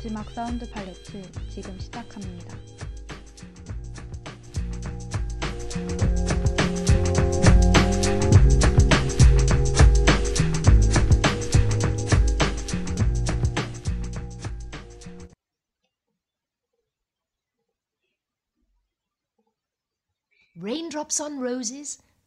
마지막 사운드 팔레트 지금 시작합니다. Raindrops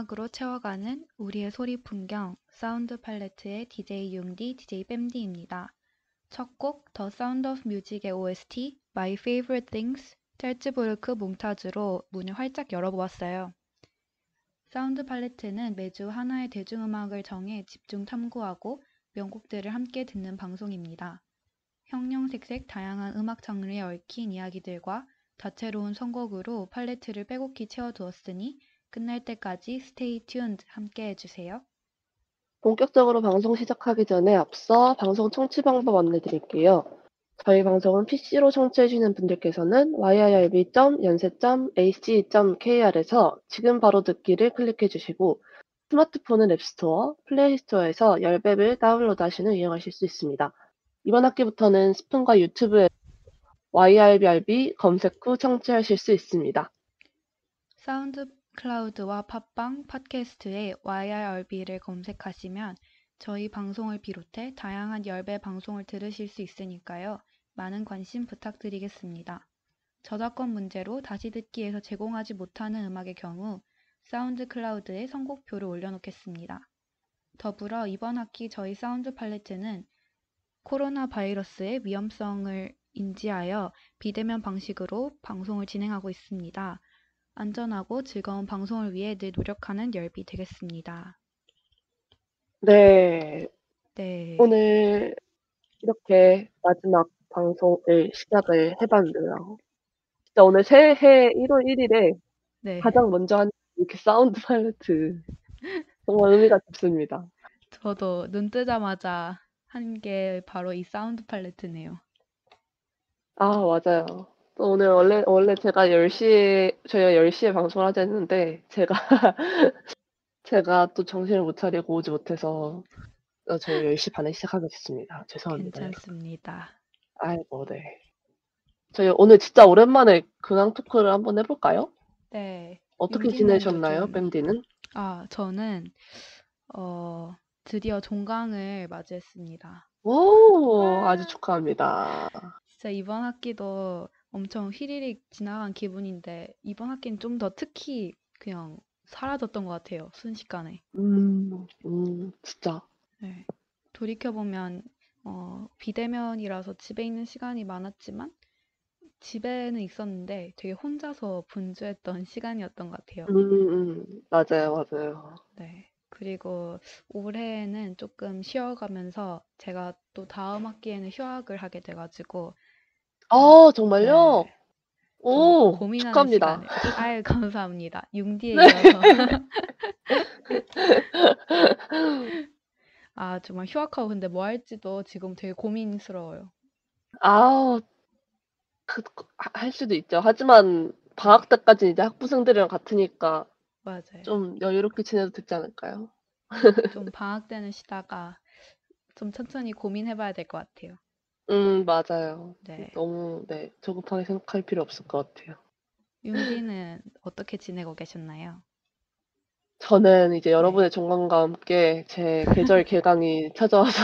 음악으로 채워가는 우리의 소리 풍경, 사운드 팔레트의 DJ 융디, DJ 뺨디입니다. 첫 곡, The Sound of Music의 OST, My Favorite Things, 짤츠부르크 몽타주로 문을 활짝 열어보았어요. 사운드 팔레트는 매주 하나의 대중음악을 정해 집중 탐구하고 명곡들을 함께 듣는 방송입니다. 형형색색 다양한 음악 장르에 얽힌 이야기들과 다채로운 선곡으로 팔레트를 빼곡히 채워두었으니 끝날 때까지 스테이 튠드 함께 해주세요. 본격적으로 방송 시작하기 전에 앞서 방송 청취 방법 안내 드릴게요. 저희 방송은 PC로 청취해주시는 분들께서는 yirb.연세.ac.kr에서 지금 바로 듣기를 클릭해주시고 스마트폰은 앱스토어, 플레이스토어에서 열앱을 다운로드하신 후 이용하실 수 있습니다. 이번 학기부터는 스푼과 유튜브에 YRBRB 검색 후 청취하실 수 있습니다. 사운드 클라우드와 팟빵, 팟캐스트에 YRB를 검색하시면 저희 방송을 비롯해 다양한 열배 방송을 들으실 수 있으니까요. 많은 관심 부탁드리겠습니다. 저작권 문제로 다시 듣기에서 제공하지 못하는 음악의 경우 사운드 클라우드에 선곡표를 올려놓겠습니다. 더불어 이번 학기 저희 사운드 팔레트는 코로나 바이러스의 위험성을 인지하여 비대면 방식으로 방송을 진행하고 있습니다. 안전하고 즐거운 방송을 위해 늘 노력하는 열비 되겠습니다. 네, 네. 오늘 이렇게 마지막 방송을 시작을 해봤는데요. 진짜 오늘 새해 1월 1일에 네. 가장 먼저 한 이렇게 사운드 팔레트 정말 의미가 깊습니다. 저도 눈 뜨자마자 한 게 바로 이 사운드 팔레트네요. 아, 맞아요. 또 오늘 원래 원래 제가 10시에 저희가 10시에 방송을 하자 했는데 제가 제가 또 정신을 못 차리고 오지 못해서 어, 저희 10시 반에 시작하게 됐습니다. 죄송합니다. 괜찮습니다. 아이고, 네. 저희 오늘 진짜 오랜만에 근황 토크를 한번 해볼까요? 네. 어떻게 지내셨나요, 좀- 밴디는? 아, 저는 어, 드디어 종강을 맞이했습니다. 오, 아주 축하합니다. 진짜 이번 학기도 엄청 휘리릭 지나간 기분인데 이번 학기는 좀 더 특히 그냥 사라졌던 것 같아요. 순식간에. 음, 음, 진짜. 네. 돌이켜보면 어, 비대면이라서 집에 있는 시간이 많았지만 집에는 있었는데 되게 혼자서 분주했던 시간이었던 것 같아요. 음, 음, 맞아요, 맞아요. 네. 그리고 올해는 조금 쉬어가면서 제가 또 다음 학기에는 휴학을 하게 돼가지고 아, 정말요? 네, 좀 오, 고민하는 축하합니다. 시간을. 아유, 감사합니다. 융디에 네. 이어서. 아, 정말 휴학하고 근데 뭐 할지도 지금 되게 고민스러워요. 아우, 그, 하- 할 수도 있죠. 하지만 방학 때까지 이제 학부생들이랑 같으니까 맞아요. 좀 여유롭게 지내도 되지 않을까요? 좀 방학 때는 쉬다가 좀 천천히 고민해 봐야 될 것 같아요. 음, 맞아요. 네. 너무, 네, 조급하게 생각할 필요 없을 것 같아요. 융디는 어떻게 지내고 계셨나요? 저는 이제 네. 여러분의 종강과 함께 제 계절 개강이 찾아와서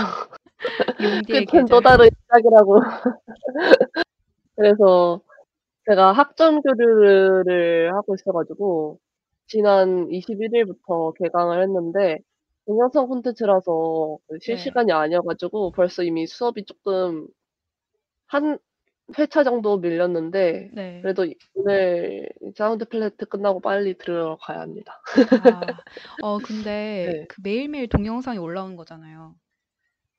끝은 또 계절. 다른 시작이라고. 그래서 제가 학점 교류를 하고 있어가지고 지난 21일부터 개강을 했는데 동영상 콘텐츠라서 쉴 네. 시간이 아니어 가지고 벌써 이미 수업이 조금 한 회차 정도 밀렸는데 네. 그래도 이- 오늘 사운드 플래트 끝나고 빨리 들으러 가야 합니다. 아, 어, 근데 네. 그 매일매일 동영상이 올라오는 거잖아요.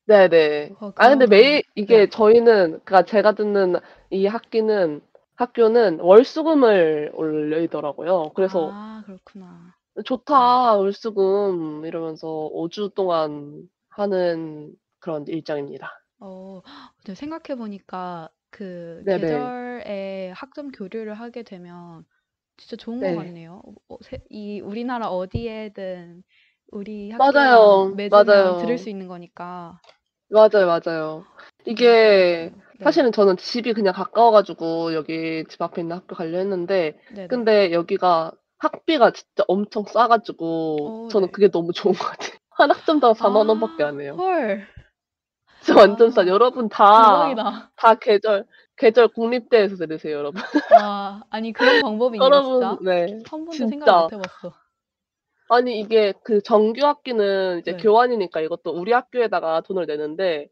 네네. 어, 아, 근데 그러면- 매일, 이게 네. 저희는, 그니까 제가 듣는 이 학기는, 학교는 월 수 금을 올리더라고요. 그래서 아, 그렇구나. 좋다, 월수금, 이러면서 5주 동안 하는 그런 일정입니다. 어, 근데 생각해보니까 그 네네. 계절에 학점 교류를 하게 되면 진짜 좋은 것 네. 같네요. 어, 세- 이 우리나라 어디에든 우리 맞아요. 학교랑 맺으면 맞아요. 들을 수 있는 거니까. 맞아요, 맞아요. 이게, 네. 사실은 저는 집이 그냥 가까워가지고 여기 집 앞에 있는 학교 가려 했는데, 네네. 근데 여기가 학비가 진짜 엄청 싸가지고, 오, 저는 네. 그게 너무 좋은 것 같아요. 한 학점당 4만 아, 원밖에 안 해요. 헐, 진짜 완전 싸. 아, 여러분 다, 대박이다. 다 계절, 계절 국립대에서 들으세요, 여러분. 와, 아니 그런 방법이 있나 진짜? 네. 한 번도 진짜. 생각 못 해봤어. 아니 이게 그 정규 학기는 이제 네. 교환이니까 이것도 우리 학교에다가 돈을 내는데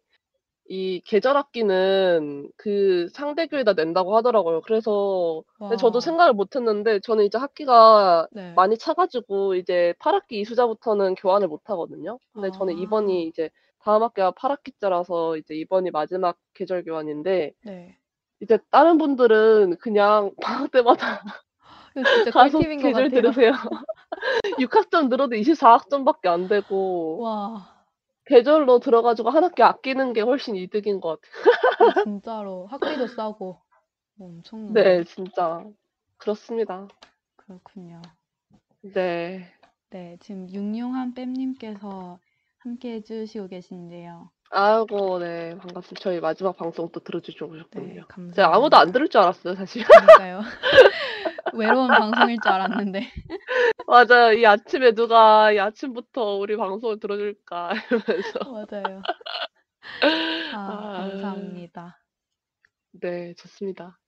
이 계절 학기는 그 상대 교에다 낸다고 하더라고요. 그래서 근데 저도 와. 생각을 못 했는데 저는 이제 학기가 네. 많이 차 가지고 이제 8 학기 이수자부터는 교환을 못 하거든요. 근데 저는 아. 이번이 이제 다음 학기가 8 학기째라서 이제 이번이 마지막 계절 교환인데 네. 이제 다른 분들은 그냥 방학 때마다 이거 진짜 가서 꿀팁인 것 계절 같아요. 들으세요. 6학점 늘어도 24학점밖에 안 되고 와. 계절로 들어 가지고 한 학기 아끼는 게 훨씬 이득인 것 같아요. 아 진짜로 학비도 싸고 엄청나네. 네, 진짜 그렇습니다. 그렇군요. 네. 네, 지금 육룡한 뺨님께서 함께 해주시고 계신데요. 아이고, 네, 반갑습니다. 저희 마지막 방송 또 들어주시고 네, 오셨군요. 감사합니다. 제가 아무도 안 들을 줄 알았어요, 사실. 그러니까요. 외로운 방송일 줄 알았는데. 맞아요. 이 아침에 누가 이 아침부터 우리 방송을 들어줄까 이러면서. 맞아요. 아, 아. 감사합니다. 네, 좋습니다.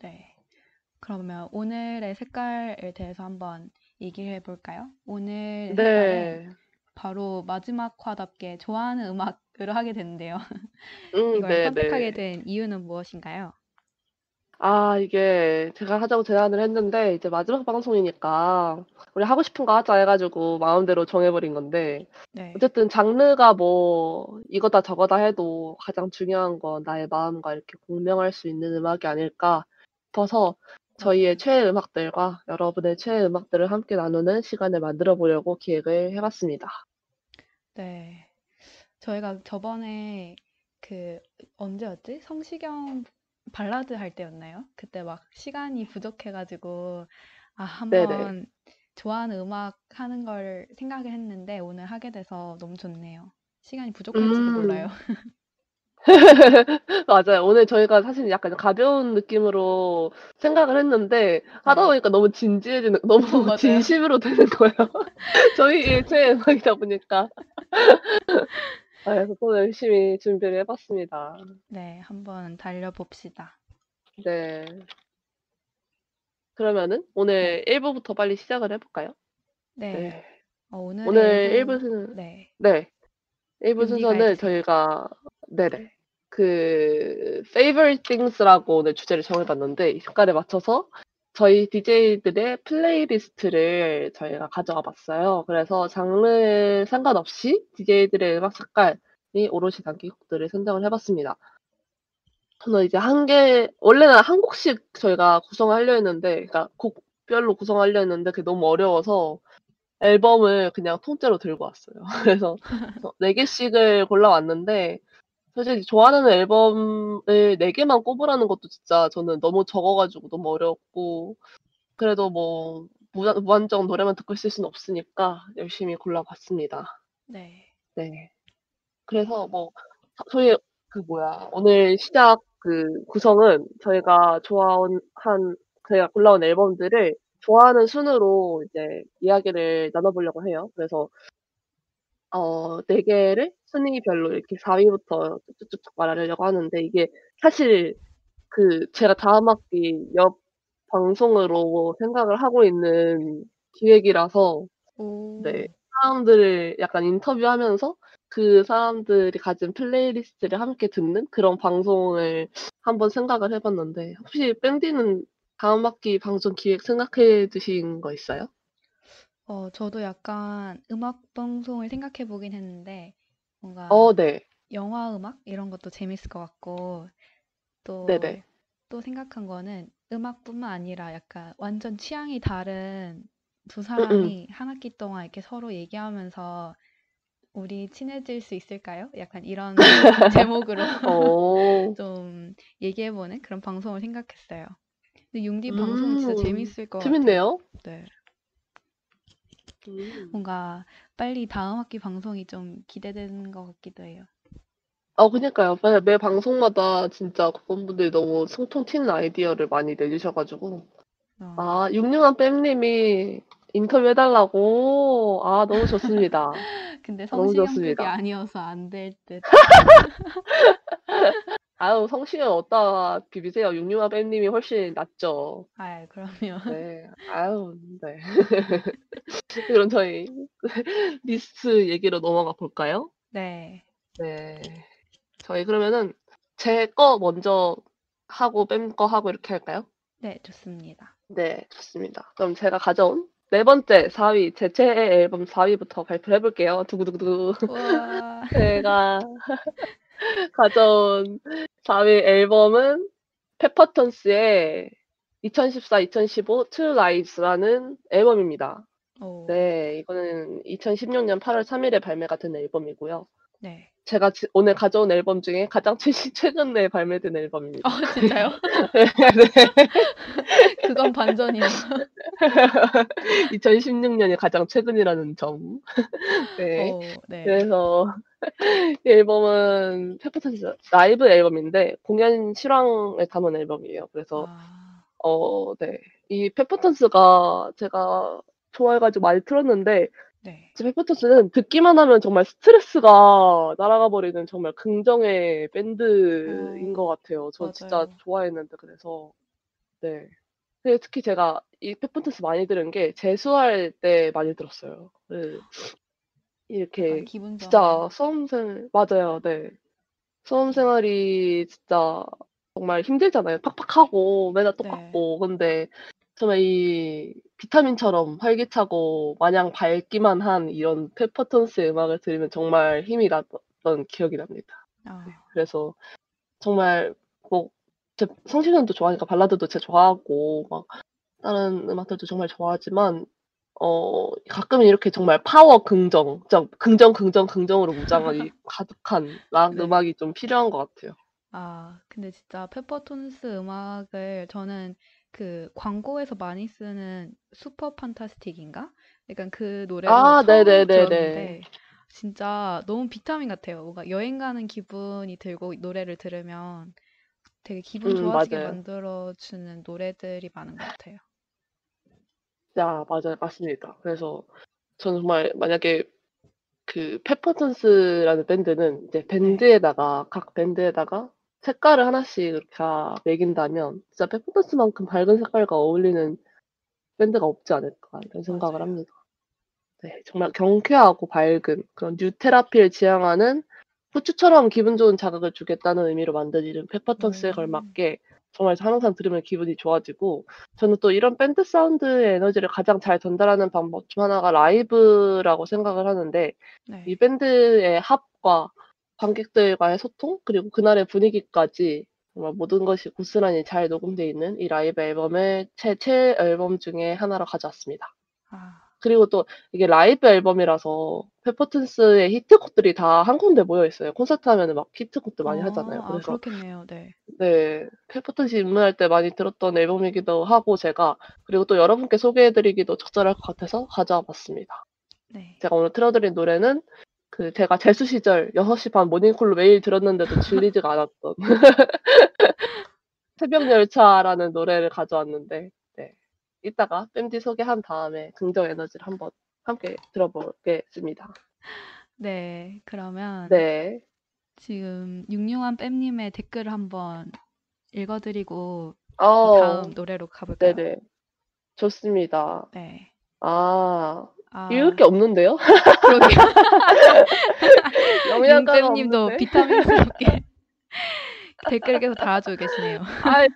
네. 그러면 오늘의 색깔에 대해서 한번 얘기를 해볼까요? 오늘 네. 바로 마지막 화답게 좋아하는 음악으로 하게 됐는데요. 음, 이걸 네, 선택하게 네. 된 이유는 무엇인가요? 아, 이게 제가 하자고 제안을 했는데 이제 마지막 방송이니까 우리 하고 싶은 거 하자 해가지고 마음대로 정해버린 건데 네. 어쨌든 장르가 뭐 이거다 저거다 해도 가장 중요한 건 나의 마음과 이렇게 공명할 수 있는 음악이 아닐까 싶어서 저희의 맞아요. 최애 음악들과 여러분의 최애 음악들을 함께 나누는 시간을 만들어 보려고 기획을 해봤습니다. 네. 저희가 저번에 그 언제였지? 성시경 발라드 할 때였나요? 그때 막 시간이 부족해가지고 아, 네네. 한번 좋아하는 음악 하는 걸 생각을 했는데 오늘 하게 돼서 너무 좋네요. 시간이 부족할지도 음. 몰라요. 맞아요. 오늘 저희가 사실 약간 가벼운 느낌으로 생각을 했는데 하다 네. 보니까 너무 진지해지는, 너무 맞아요. 진심으로 되는 거예요. 저희의 최애 음악이다 보니까. 아, 그래서 또 열심히 준비를 해봤습니다. 네, 한번 달려봅시다. 네. 그러면은 오늘 1부부터 빨리 시작을 해볼까요? 네. 네. 어, 오늘 일부 1부 순, 네. 네. 1부 윤디가 순서는. 저희가, 네네. 그, favorite things라고 오늘 주제를 정해봤는데, 이 색깔에 맞춰서 저희 DJ들의 playlist를 저희가 가져가 봤어요. 그래서 장르 상관없이 DJ들의 음악 색깔이 오롯이 담긴 곡들을 선정을 해봤습니다. 저는 이제 한 개, 원래는 한 곡씩 저희가 구성하려 했는데, 그러니까 곡별로 구성하려 했는데, 그게 너무 어려워서 앨범을 그냥 통째로 들고 왔어요. 그래서 네 개씩을 골라왔는데, 사실 좋아하는 앨범을 네 개만 꼽으라는 것도 진짜 저는 너무 적어가지고 너무 어려웠고, 그래도 뭐, 무한, 무한정 노래만 듣고 있을 수는 없으니까 열심히 골라봤습니다. 네. 네. 그래서 뭐, 저희, 그 뭐야, 오늘 시작 그 구성은 저희가 좋아한, 한, 저희가 골라온 앨범들을 좋아하는 순으로 이제 이야기를 나눠보려고 해요. 그래서, 어, 네 개를 순위별로 이렇게 4위부터 쭉쭉쭉 말하려고 하는데, 이게 사실 그 제가 다음 학기 옆 방송으로 생각을 하고 있는 기획이라서, 오. 네. 사람들을 약간 인터뷰하면서 그 사람들이 가진 playlist를 함께 듣는 그런 방송을 한번 생각을 해봤는데, 혹시 밴디는 다음 학기 방송 기획 생각해 두신 거 있어요? 어, 저도 약간 음악 방송을 생각해 보긴 했는데, 뭔가 어, 네. 영화 음악 이런 것도 재밌을 것 같고, 또, 네네. 또 생각한 거는 음악뿐만 아니라 약간 완전 취향이 다른 두 음, 사람이 한 학기 동안 이렇게 서로 얘기하면서 우리 친해질 수 있을까요? 약간 이런 제목으로 어, 좀 얘기해보는 그런 방송을 생각했어요. 근데 융디 방송 진짜 음, 재밌을 것 같아요. 재밌네요. 네. 음. 뭔가 빨리 다음 학기 방송이 좀 기대되는 것 같기도 해요. 어, 그니까요. 매, 매 방송마다 진짜 그분들이 너무 통통 튀는 아이디어를 많이 내주셔가지고. 어, 아, 육룡한 뺨님이 인터뷰 해달라고. 아, 너무 좋습니다. 근데 좋습니다. 아니어서 안 될 듯. 아유, 성시경 어디다 비비세요. 육류와 뱀님이 훨씬 낫죠. 아, 그럼요. 네. 아유, 네. 그럼 저희 리스트 얘기로 넘어가 볼까요? 네. 네. 저희 그러면은 제 거 먼저 하고 뱀거 하고 이렇게 할까요? 네, 좋습니다. 네, 좋습니다. 그럼 제가 가져온 네 번째 4위, 제 최애 앨범 4위부터 발표를 해볼게요. 두구두구두구. 우와. 제가 가져온 4위 앨범은 페퍼톤스의 2014-2015 Two Lives라는 앨범입니다. 오. 네, 이거는 2016년 8월 3일에 발매가 된 앨범이고요. 네. 제가 지- 오늘 가져온 앨범 중에 가장 최신, 최근에 발매된 앨범입니다. 어, 진짜요? 네, 그건 반전이야. 2016년이 가장 최근이라는 점. 네. 오, 네. 그래서 이 앨범은 페퍼톤스 라이브 앨범인데 공연 실황을 담은 앨범이에요. 그래서 아, 어, 네. 이 페퍼톤스가 제가 좋아해가지고 많이 틀었는데 네. 이 페퍼톤스는 듣기만 하면 정말 스트레스가 날아가 버리는 정말 긍정의 밴드인 어, 것 같아요. 저 진짜 맞아요. 좋아했는데 그래서 네. 근데 특히 제가 이 페퍼톤스 많이 들은 게 재수할 때 많이 들었어요. 네. 이렇게 진짜. 수험생 맞아요. 네. 수험 생활이 진짜 정말 힘들잖아요. 팍팍하고 맨날 네. 똑같고. 근데 정말 이 비타민처럼 활기차고 마냥 밝기만 한 이런 페퍼톤스의 음악을 들으면 정말 힘이 났던 기억이 납니다. 아, 그래서 정말 뭐 제 성시경도 좋아하니까 발라드도 진짜 좋아하고 막 다른 음악들도 정말 좋아하지만 어 가끔은 이렇게 정말 파워 긍정, 긍정 긍정 긍정으로 무장한 이 가득한 락 네. 음악이 좀 필요한 것 같아요. 아, 근데 진짜 페퍼톤스 음악을 저는 그 광고에서 많이 쓰는 Super Fantastic인가? 약간 그 노래로 아, 처음 네네네네. 들었는데 진짜 너무 비타민 같아요. 뭔가 여행 가는 기분이 들고 노래를 들으면 되게 기분 음, 좋아지게 맞아요. 만들어주는 노래들이 많은 것 같아요. 야, 맞아요. 맞습니다. 그래서 저는 정말 만약에 그 페퍼톤스라는 밴드는 이제 네. 밴드에다가 각 밴드에다가 색깔을 하나씩 이렇게 다 매긴다면 진짜 페퍼톤스만큼 밝은 색깔과 어울리는 밴드가 없지 않을까 이런 생각을 맞아요. 합니다. 네, 정말 경쾌하고 밝은 그런 뉴테라피를 지향하는 후추처럼 기분 좋은 자극을 주겠다는 의미로 만든 이름 페퍼톤스에 음, 걸맞게 정말 항상 들으면 기분이 좋아지고 저는 또 이런 밴드 사운드의 에너지를 가장 잘 전달하는 방법 중 하나가 라이브라고 생각을 하는데 네. 이 밴드의 합과 관객들과의 소통 그리고 그날의 분위기까지 정말 모든 것이 고스란히 잘 녹음되어 있는 이 라이브 앨범을 제, 최애 앨범 중에 하나로 가져왔습니다. 아, 그리고 또 이게 라이브 앨범이라서 페퍼톤스의 히트곡들이 다 한 군데 모여 있어요. 콘서트 하면은 막 히트곡들 많이 어, 하잖아요. 아, 그래서 그렇겠네요. 네. 네, 페퍼튼스 입문할 때 많이 들었던 앨범이기도 하고 제가 그리고 또 여러분께 소개해드리기도 적절할 것 같아서 가져와 봤습니다. 네. 제가 오늘 틀어드린 노래는 그 제가 재수 시절 6시 반 모닝콜로 매일 들었는데도 질리지가 않았던 새벽 열차라는 노래를 가져왔는데 네. 이따가 밴디 소개한 다음에 긍정 에너지를 한번 함께 들어보겠습니다. 네. 그러면 네. 지금 육룡한 뺨님의 댓글을 한번 읽어드리고 어, 다음 노래로 가볼까요? 네네. 좋습니다. 네. 아, 아, 읽을 게 없는데요? 윤쌤님도 없는데? 비타민스럽게 댓글 계속 달아주고 계시네요. 아,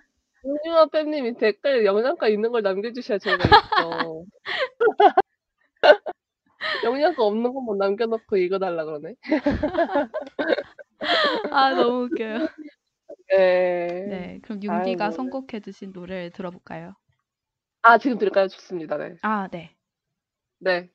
윤유아 뺨님이 댓글 영양가 있는 걸 남겨주셔야 저희가 있죠. 영양가 없는 것만 남겨놓고 읽어달라 그러네. 아, 너무 웃겨요. 네. 네, 그럼 윤디가 아이고, 네. 선곡해 주신 노래를 들어볼까요? 아, 지금 들을까요? 좋습니다. 네. 아, 네. 네.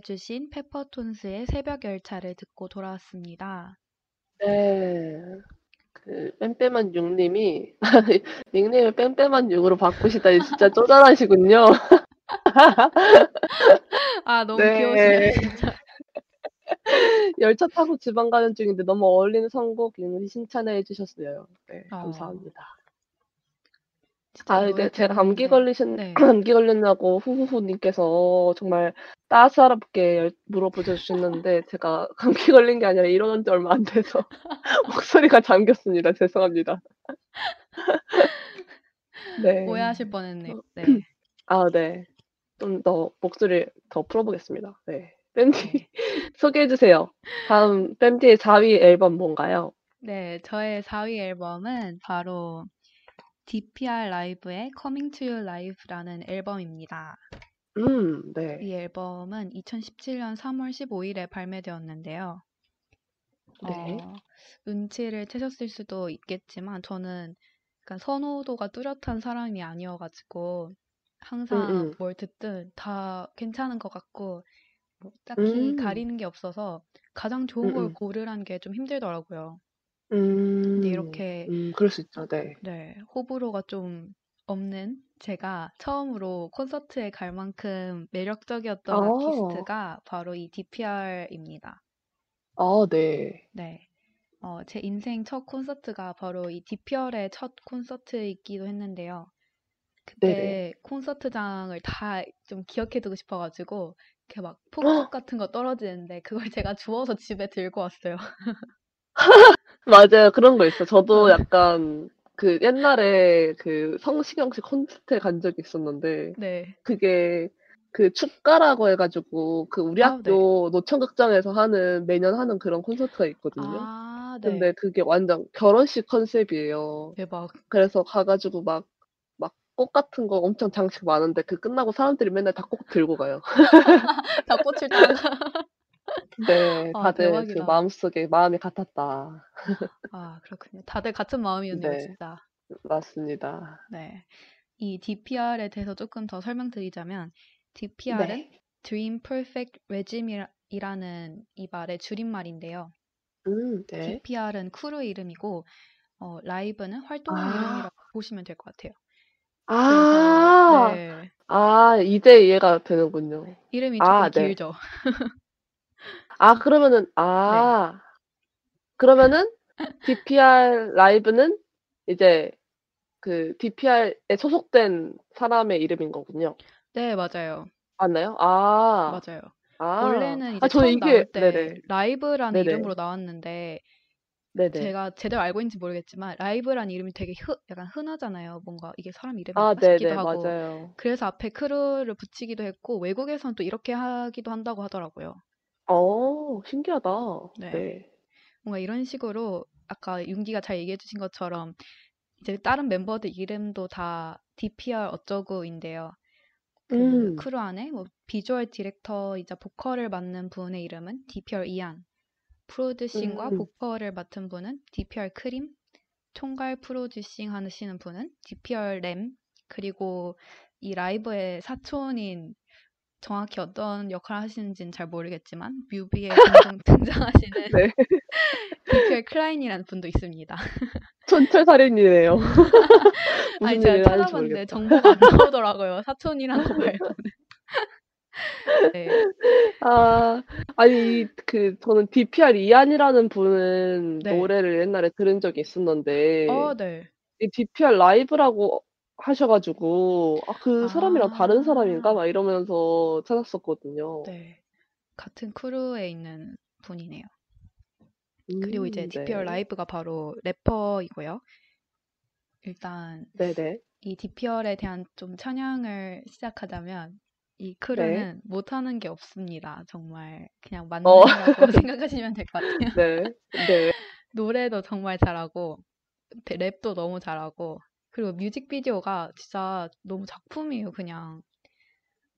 선곡해주신 페퍼톤스의 새벽 열차를 듣고 돌아왔습니다. 네. 그 뺨뺨한 육님이 닉네임을 뺨뺨한 육으로 바꾸시다니 진짜 쪼잔하시군요. 아, 너무 네. 귀여우시네, 진짜. 열차 타고 지방 가는 중인데 너무 어울리는 선곡 융디 칭찬해 주셨어요. 네, 어. 감사합니다. 아, 노래 네, 제가 감기. 걸리신, 네. 감기 걸렸냐고 후후후님께서 정말 따스럽게 열- 물어보셔 주셨는데 제가 감기 걸린 게 아니라 일어난 지 얼마 안 돼서 목소리가 잠겼습니다. 죄송합니다. 네. 오해하실 뻔했네요. 네. 아, 네. 좀 더 목소리 더 풀어보겠습니다. 네. 밴디 소개해 주세요. 다음 밴디의 4위 앨범 뭔가요? 네, 저의 4위 앨범은 바로 DPR 라이브의 Coming to You Live라는 앨범입니다. 음, 네. 이 앨범은 2017년 3월 15일에 발매되었는데요. 네. 어, 눈치를 채셨을 수도 있겠지만 저는 약간 선호도가 뚜렷한 사람이 아니어가지고 항상 음, 음. 뭘 듣든 다 괜찮은 것 같고 뭐 딱히 음. 가리는 게 없어서 가장 좋은 음, 걸 음. 고르라는 게 좀 힘들더라고요. 음, 근데 이렇게 음, 그럴 수 있죠. 네. 네, 호불호가 좀 없는 제가 처음으로 콘서트에 갈 만큼 매력적이었던 아. 아티스트가 바로 이 DPR입니다. 아, 네. 네. 어, 제 인생 첫 콘서트가 바로 이 DPR의 첫 콘서트이기도 했는데요. 그때 네네. 콘서트장을 다 좀 기억해두고 싶어가지고 이렇게 막 폭죽 같은 거 떨어지는데 그걸 제가 주워서 집에 들고 왔어요. 맞아요. 그런 거 있어. 저도 네. 약간 그 옛날에 그 성시경 씨 콘서트에 간 적이 있었는데 네. 그게 그 축가라고 해가지고 그 우리 아, 네. 학교 노천극장에서 하는 매년 하는 그런 콘서트가 있거든요. 아, 네. 근데 그게 완전 결혼식 컨셉이에요. 대박. 그래서 가가지고 막, 막 꽃 같은 거 엄청 장식 많은데 그 끝나고 사람들이 맨날 다꼭 들고 가요. 다 꽃을 따. 네, 아, 다들 그 대박이다. 마음속에 마음이 같았다. 아, 그렇군요. 다들 같은 마음이었네요, 네. 진짜. 맞습니다. 네. 이 DPR에 대해서 조금 더 설명드리자면, DPR은 네. Dream Perfect Regime이라는 이 말의 줄임말인데요. 음, 네. DPR은 crew 이름이고, 어, 라이브는 활동명 아. 이름이라고 보시면 될 것 같아요. 아, 그래서, 네. 아, 이제 이해가 되는군요. 이름이 조금 아, 네. 길죠. 아, 그러면은, 아, 그러면은 DPR 라이브는 이제 그 DPR에 소속된 사람의 이름인 거군요. 네, 맞아요. 맞나요? 아, 맞아요. 아, 원래는 이제 아, 저는 처음 이게, 나올 때 네네, 라이브라는 네네, 이름으로 나왔는데, 네네. 제가 제대로 알고 있는지 모르겠지만 라이브란 이름이 되게 흔, 약간 흔하잖아요. 뭔가 이게 사람 아, 이름인가 싶기도 네네, 하고. 맞아요. 그래서 앞에 크루를 붙이기도 했고 외국에선 또 이렇게 하기도 한다고 하더라고요. 어, 신기하다. 네. 네. 뭔가 이런 식으로 아까 윤디가 잘 얘기해 주신 것처럼 이제 다른 멤버들 이름도 다 DPR 어쩌고인데요. 그 음, 크루 안에 뭐 비주얼 디렉터이자 보컬을 맡는 분의 이름은 DPR 이안, producing과 음, 보컬을 맡은 분은 DPR 크림, 총괄 프로듀싱 하시는 분은 DPR 렘, 그리고 이 라이브의 사촌인 정확히 어떤 역할을 하시는지는 잘 모르겠지만 뮤비에 등장하시는 네. DPR 클라인이라는 분도 있습니다. 촌철살인이네요. 아니 제가 찾아봤는데. 정보가 안 나오더라고요. 사촌이라는 거 말고는. 네. 아, 아니, 그, 저는 DPR 이안이라는 분은 네. 노래를 옛날에 들은 적이 있었는데, 어, 네. 이 DPR 라이브라고 하셔가지고, 아, 그 사람이랑 다른 사람인가? 아, 막 이러면서 찾았었거든요. 네. 같은 크루에 있는 분이네요. 그리고 이제 음, DPR 네. 라이브가 바로 래퍼이고요. 일단 네네. 이 DPR에 대한 좀 찬양을 시작하자면 이 네. 크루는 못하는 게 없습니다. 정말 그냥 어, 만능이라고 생각하시면 될 것 같아요. 네. 네. 노래도 정말 잘하고 대- 랩도 너무 잘하고 그리고 뮤직비디오가 진짜 너무 작품이에요. 그냥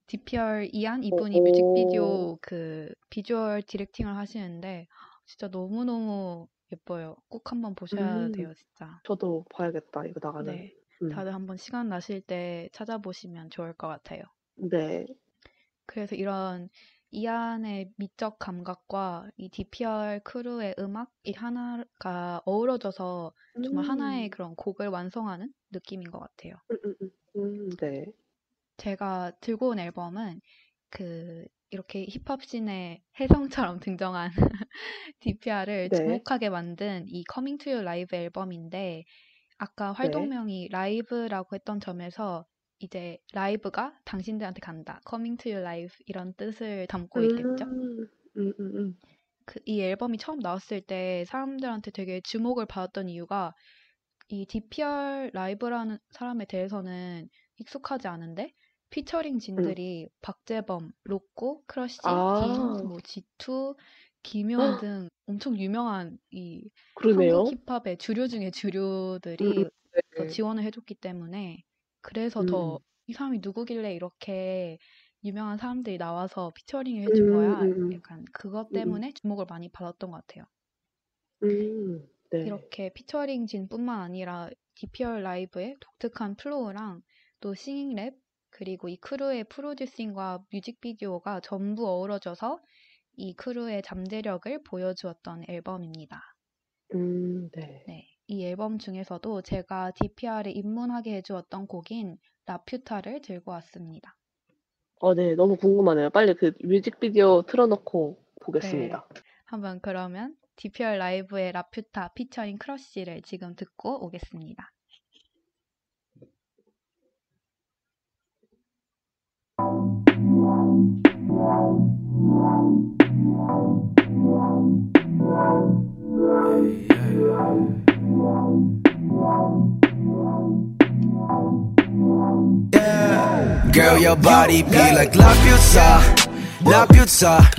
DPR 이안 이분이 오, 뮤직비디오 그 비주얼 디렉팅을 하시는데 진짜 너무너무 예뻐요. 꼭 한번 보셔야 음, 돼요, 진짜. 저도 봐야겠다, 이거 나가면. 네. 음, 다들 한번 시간 나실 때 찾아보시면 좋을 것 같아요. 네. 그래서 이런 이안의 미적 감각과 이 DPR 크루의 음악 이 하나가 어우러져서 정말 음. 하나의 그런 곡을 완성하는 느낌인 것 같아요. 음, 음, 음, 음, 네. 제가 들고 온 앨범은 그 이렇게 힙합 씬의 혜성처럼 등장한 DPR을 네. 주목하게 만든 이 Coming to You 라이브 앨범인데 아까 네. 활동명이 라이브라고 했던 점에서 이제 라이브가 당신들한테 간다. Coming to You live 이런 뜻을 담고 있겠죠. 음, 음, 음, 음. 그 이 앨범이 처음 나왔을 때 사람들한테 되게 주목을 받았던 이유가 이 DPR 라이브라는 사람에 대해서는 익숙하지 않은데 featuring진들이 박재범, 로꼬, 크러쉬, 아. 딘, 뭐 G2, 김용 등 엄청 유명한 이 그러네요. 한국 힙합의 주류 중에 주류들이 음, 음, 더 네. 지원을 해줬기 때문에 그래서 음. 더 이 사람이 누구길래 이렇게 유명한 사람들이 나와서 featuring을 해준 음, 거야. 음, 음. 약간 그것 음. 때문에 주목을 많이 받았던 것 같아요. 음, 네. 이렇게 featuring진뿐만 아니라 DPR 라이브의 독특한 flow랑 또 singing rap 그리고 이 crew의 producing과 뮤직비디오가 전부 어우러져서 이 crew의 잠재력을 보여주었던 앨범입니다. 음, 네. 네, 이 앨범 중에서도 제가 DPR에 입문하게 해주었던 곡인 라퓨타를 들고 왔습니다. 어, 네. 너무 궁금하네요. 빨리 그 뮤직비디오 틀어놓고 보겠습니다. 한번 그러면 DPR 라이브의 라퓨타 피처링 크러쉬를 지금 듣고 오겠습니다.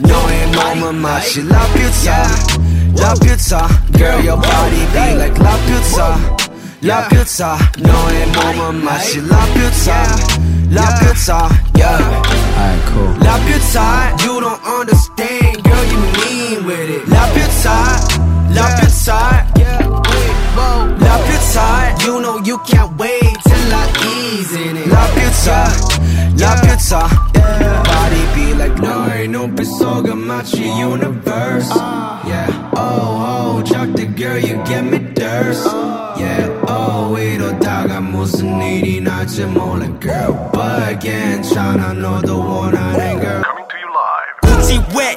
너의 몸은 La Pizza, La pizza, girl, your body be like la pizza. La pizza, no e mama, ma she la pizza. La pizza, yeah. Alright, cool. La pizza, you don't understand, girl, you mean with it. La pizza, la pizza, yeah. La pizza, you know you can't wait till I ease in it. La pizza, la pizza, yeah. Body be like, no, ain't no piso, got my universe, uh. yeah oh, oh, 작다 girl, you get me thirst. Yeah, oh, 이러다가 무슨 일이 날지 몰라, girl. But 괜찮아, 너도 원하는 girl. Coming to you live. 구찌 wet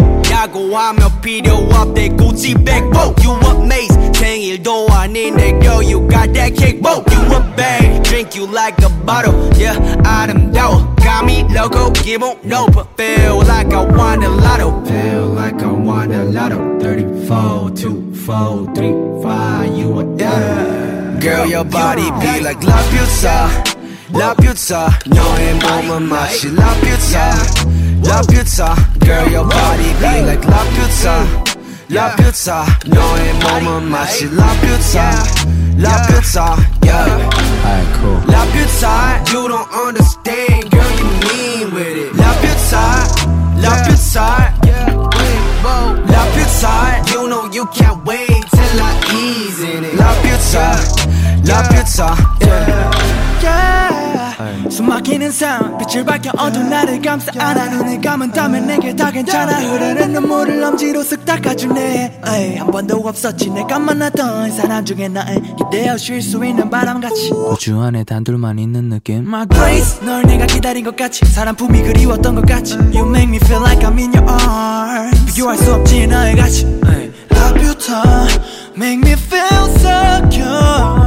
야구하며 필요 없대 구찌 백보 You amaze 생일도 아닌데 girl you got that kick Whoa, You a bang drink you like a bottle Yeah 아름다워 got me loco 기분 높아 Feel like I won the lotto Feel like I won the lotto 34 2 4 3 5 you a yeah Girl your body be like La Pizza La Pizza 너의 몸은 맛이 La Pizza La Pizza Girl your body be like La Pizza La Pizza 너의 몸은 맛이 La Pizza La Pizza Yeah Alright cool La Pizza You don't understand Girl you mean with it La Pizza La Pizza Yeah La Pizza You know you can't wait till I ease in it La Pizza La Pizza Yeah 숨막히는 삶 빛을 밝혀 어두운 나를 감싸. 안아 눈을 감은 다면 내게 다 괜찮아. 흐르는 눈물을 엄지로 쓱 닦아주네. 에이, 한 번도 없었지. 내가 만났던 사람 중에 나의 기대어 쉴 수 있는 바람같이. 우주 안에 단둘만 있는 느낌? My grace 널 내가 기다린 것 같이. 사람 품이 그리웠던 것 같이. You make me feel like I'm in your arms. 비교할 수 없지 너의 가치. 에이, Love you time. Make me feel secure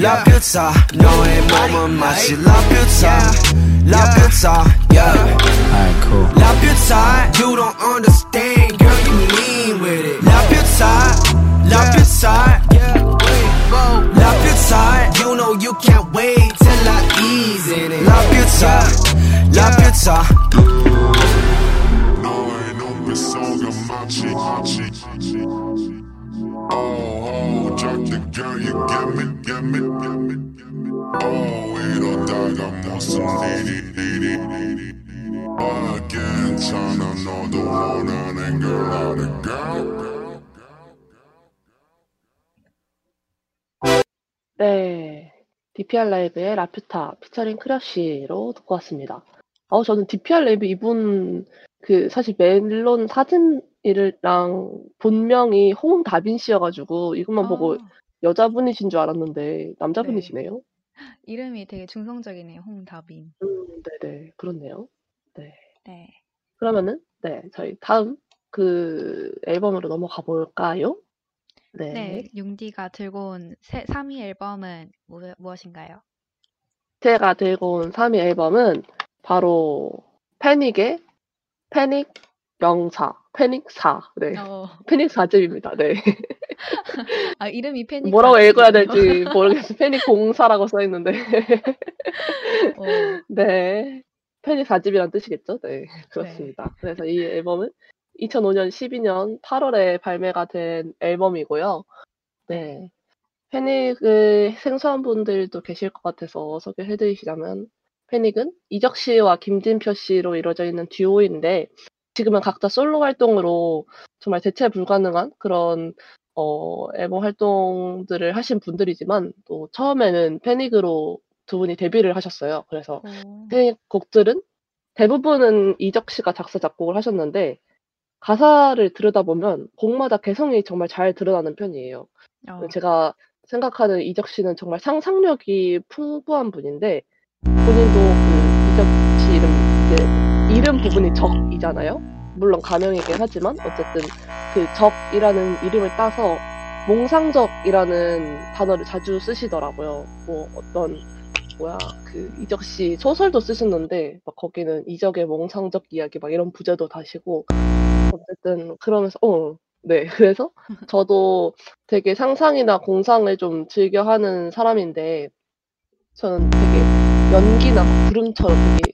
la pizza No è mamma ma ci la pizza La pizza, yeah. Alright, cool. La pizza, you don't understand Girl, you mean with it. La pizza, la pizza La pizza, you know you can't wait Till I ease in it. La pizza, la pizza. No, ain't no song of my chick, my chick, my chick Oh, oh, Dr. Girl, you get me, get me, get me. Oh, 이러다가 무슨 일이, 일이, 일이. 아, 괜찮아, 너도 원하는 걸 girl. 네. DPR 라이브의 라퓨타 피처링 크러쉬로 듣고 왔습니다. 어, 저는 DPR 라이브 이분 그 사실 멜론 사진 이랑 본명이 홍다빈 씨여가지고 이것만 보고 아, 여자분이신 줄 알았는데 남자분이시네요. 이름이 되게 중성적이네요. 홍다빈. 음, 네네. 그렇네요. 네. 네. 그러면은, 네. 저희 다음 그 앨범으로 넘어가 볼까요? 네, 네. 융디가 들고 온 새, 3위 앨범은 무, 무엇인가요? 제가 들고 온 3위 앨범은 바로 패닉의 패닉 명사, 패닉 4. 네. 어, 패닉 4집입니다. 네. 아, 이름이 패닉 뭐라고 읽어야. 될지 모르겠어요. 패닉 04라고 써 있는데. 어, 네. 패닉 4집이란 뜻이겠죠? 네. 그렇습니다. 그래서 이 앨범은 2005년 12년 8월에 발매가 된 앨범이고요. 네. 패닉을 생소한 분들도 계실 것 같아서 소개해드리자면, 패닉은 이적 씨와 김진표 씨로 이루어져 있는 듀오인데, 지금은 각자 솔로 활동으로 정말 대체 불가능한 그런 어, 앨범 활동들을 하신 분들이지만, 또 처음에는 패닉으로 두 분이 데뷔를 하셨어요. 그래서 오, 패닉 곡들은 대부분은 이적 씨가 작사, 작곡을 하셨는데, 가사를 들여다보면 곡마다 개성이 정말 잘 드러나는 편이에요. 어, 제가 생각하는 이적 씨는 정말 상상력이 풍부한 분인데 본인도 그 이적 씨 이름 이제 이름 부분이 적이잖아요. 물론 가명이긴 하지만 어쨌든 그 적이라는 이름을 따서 몽상적이라는 단어를 자주 쓰시더라고요. 뭐 어떤 뭐야 그 이적 씨 소설도 쓰셨는데 막 거기는 이적의 몽상적 이야기 막 이런 부제도 다시고 어쨌든 그러면서 어 네 그래서 저도 되게 상상이나 공상을 좀 즐겨 하는 사람인데 저는 되게 연기나 막 구름처럼 되게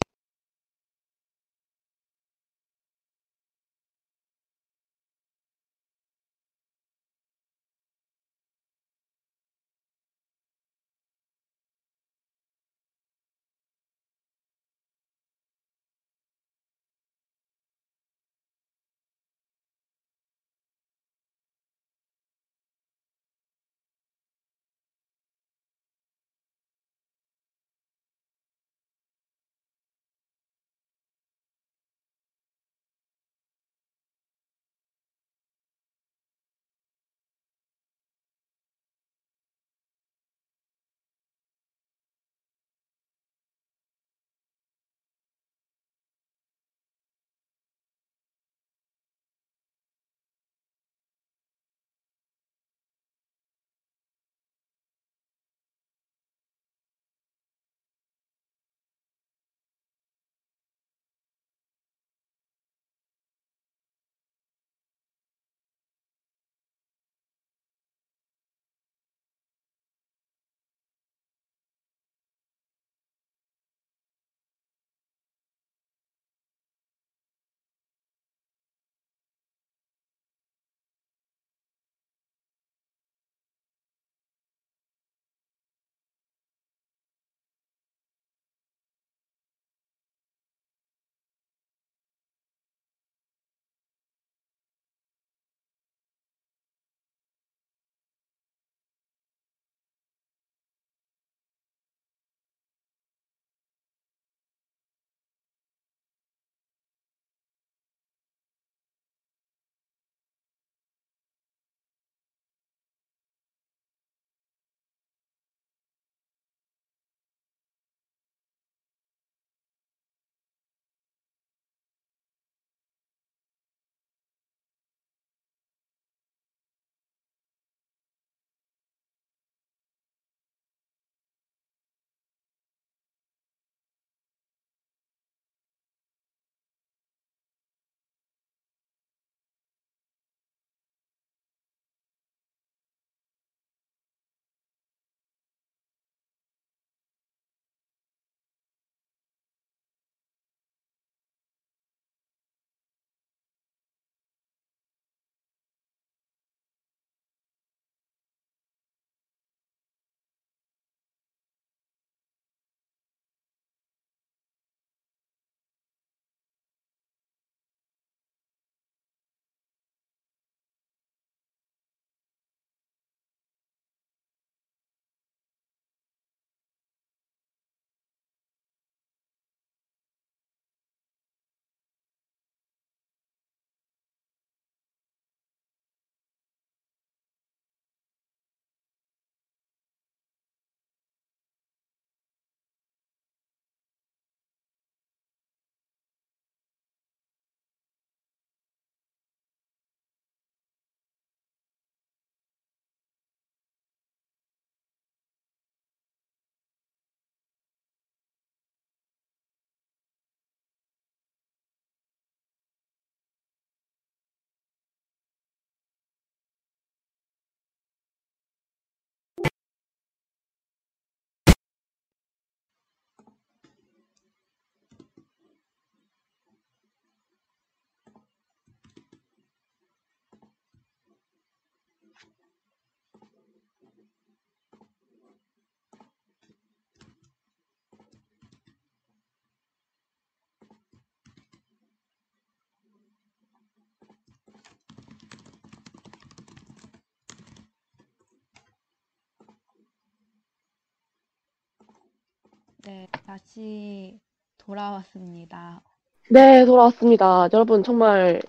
네, 다시 돌아왔습니다. 네, 돌아왔습니다. 여러분 정말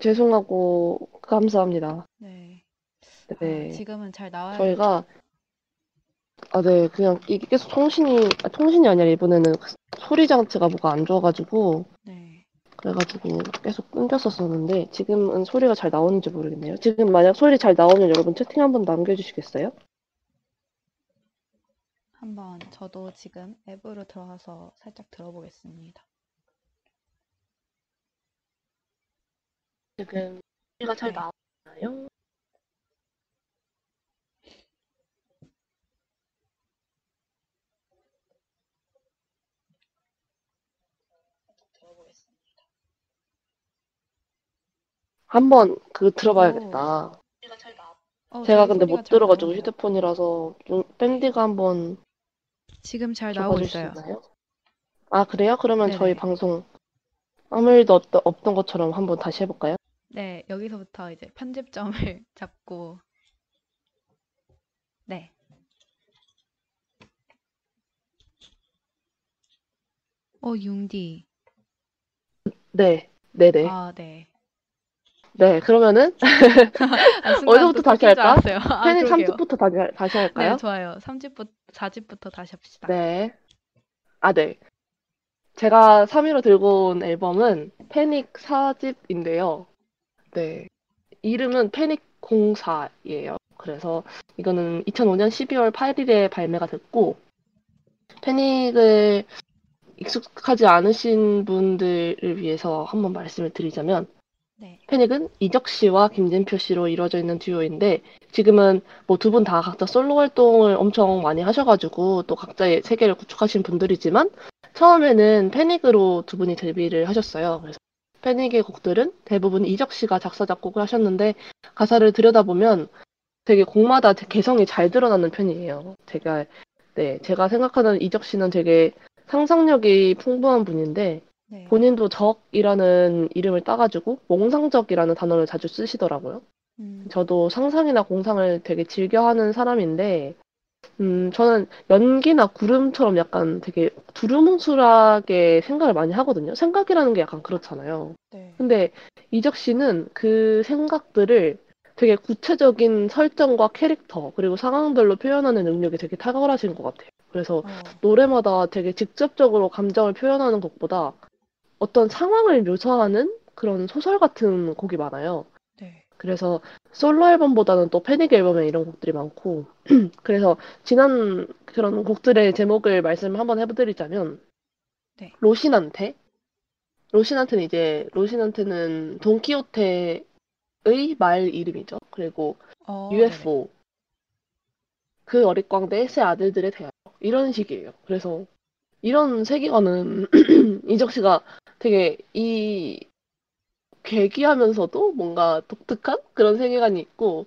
죄송하고 감사합니다. 네. 네. 아, 지금은 잘 나와요. 저희가 아, 네, 그냥 이게 계속 통신이 아, 통신이 아니라 이번에는 소리 장치가 뭐가 안 좋아가지고 네. 그래가지고 계속 끊겼었었는데 지금은 소리가 잘 나오는지 모르겠네요. 지금 만약 소리 잘 나오면 여러분 채팅 한번 남겨주시겠어요? 한번 저도 지금 앱으로 들어가서 살짝 들어보겠습니다. 지금 소리가 잘 네. 나오나요? 한번 그 들어봐야겠다. 어, 제가 근데 소리가 못잘 들어가지고. 휴대폰이라서 좀 밴디가 한번 지금 잘 나오고 수 있어요. 있나요? 아, 그래요? 그러면 네네. 저희 방송 아무 일도 없, 없던 것처럼 한번 다시 해볼까요? 네, 여기서부터 이제 편집점을 잡고 네. 어, 융디. 네, 네네. 아, 네. 네, 그러면은 아, 어디서부터 또 다시 할까? 아, 패닉 그러게요. 3집부터 다시, 할- 다시 할까요? 네, 좋아요. 3집부터 4집부터 다시 합시다. 네. 아, 네. 제가 3위로 들고 온 앨범은 패닉 4집인데요. 네. 이름은 패닉 04예요. 그래서 이거는 2005년 12월 8일에 발매가 됐고, 패닉을 익숙하지 않으신 분들을 위해서 한번 말씀을 드리자면, 네. 패닉은 이적 씨와 김진표 씨로 이루어져 있는 듀오인데 지금은 뭐 두 분 다 각자 솔로 활동을 엄청 많이 하셔가지고 또 각자의 세계를 구축하신 분들이지만 처음에는 패닉으로 두 분이 데뷔를 하셨어요. 그래서 패닉의 곡들은 대부분 이적 씨가 작사 작곡을 하셨는데 가사를 들여다보면 되게 곡마다 개성이 잘 드러나는 편이에요. 제가 네 제가 생각하는 이적 씨는 되게 상상력이 풍부한 분인데 네. 본인도 적이라는 이름을 따가지고 몽상적이라는 단어를 자주 쓰시더라고요. 음, 저도 상상이나 공상을 되게 즐겨하는 사람인데, 음, 저는 연기나 구름처럼 약간 되게 두루뭉술하게 생각을 많이 하거든요. 생각이라는 게 약간 그렇잖아요. 네. 근데 이적 씨는 그 생각들을 되게 구체적인 설정과 캐릭터, 그리고 상황들로 표현하는 능력이 되게 탁월하신 것 같아요. 그래서 어, 노래마다 되게 직접적으로 감정을 표현하는 곡보다 어떤 상황을 묘사하는 그런 소설 같은 곡이 많아요. 네. 그래서 솔로 앨범보다는 또 패닉 앨범에 이런 곡들이 많고 그래서 지난 그런 곡들의 제목을 말씀을 한번 해드리자면 네. 로신한테 로신한테는 이제 로신한테는 돈키호테의 말 이름이죠. 그리고 어, UFO 그 어릿광대의 새 아들들의 대화 이런 식이에요. 그래서 이런 세계관은 이적 씨가 되게 이 괴기하면서도 뭔가 독특한 그런 세계관이 있고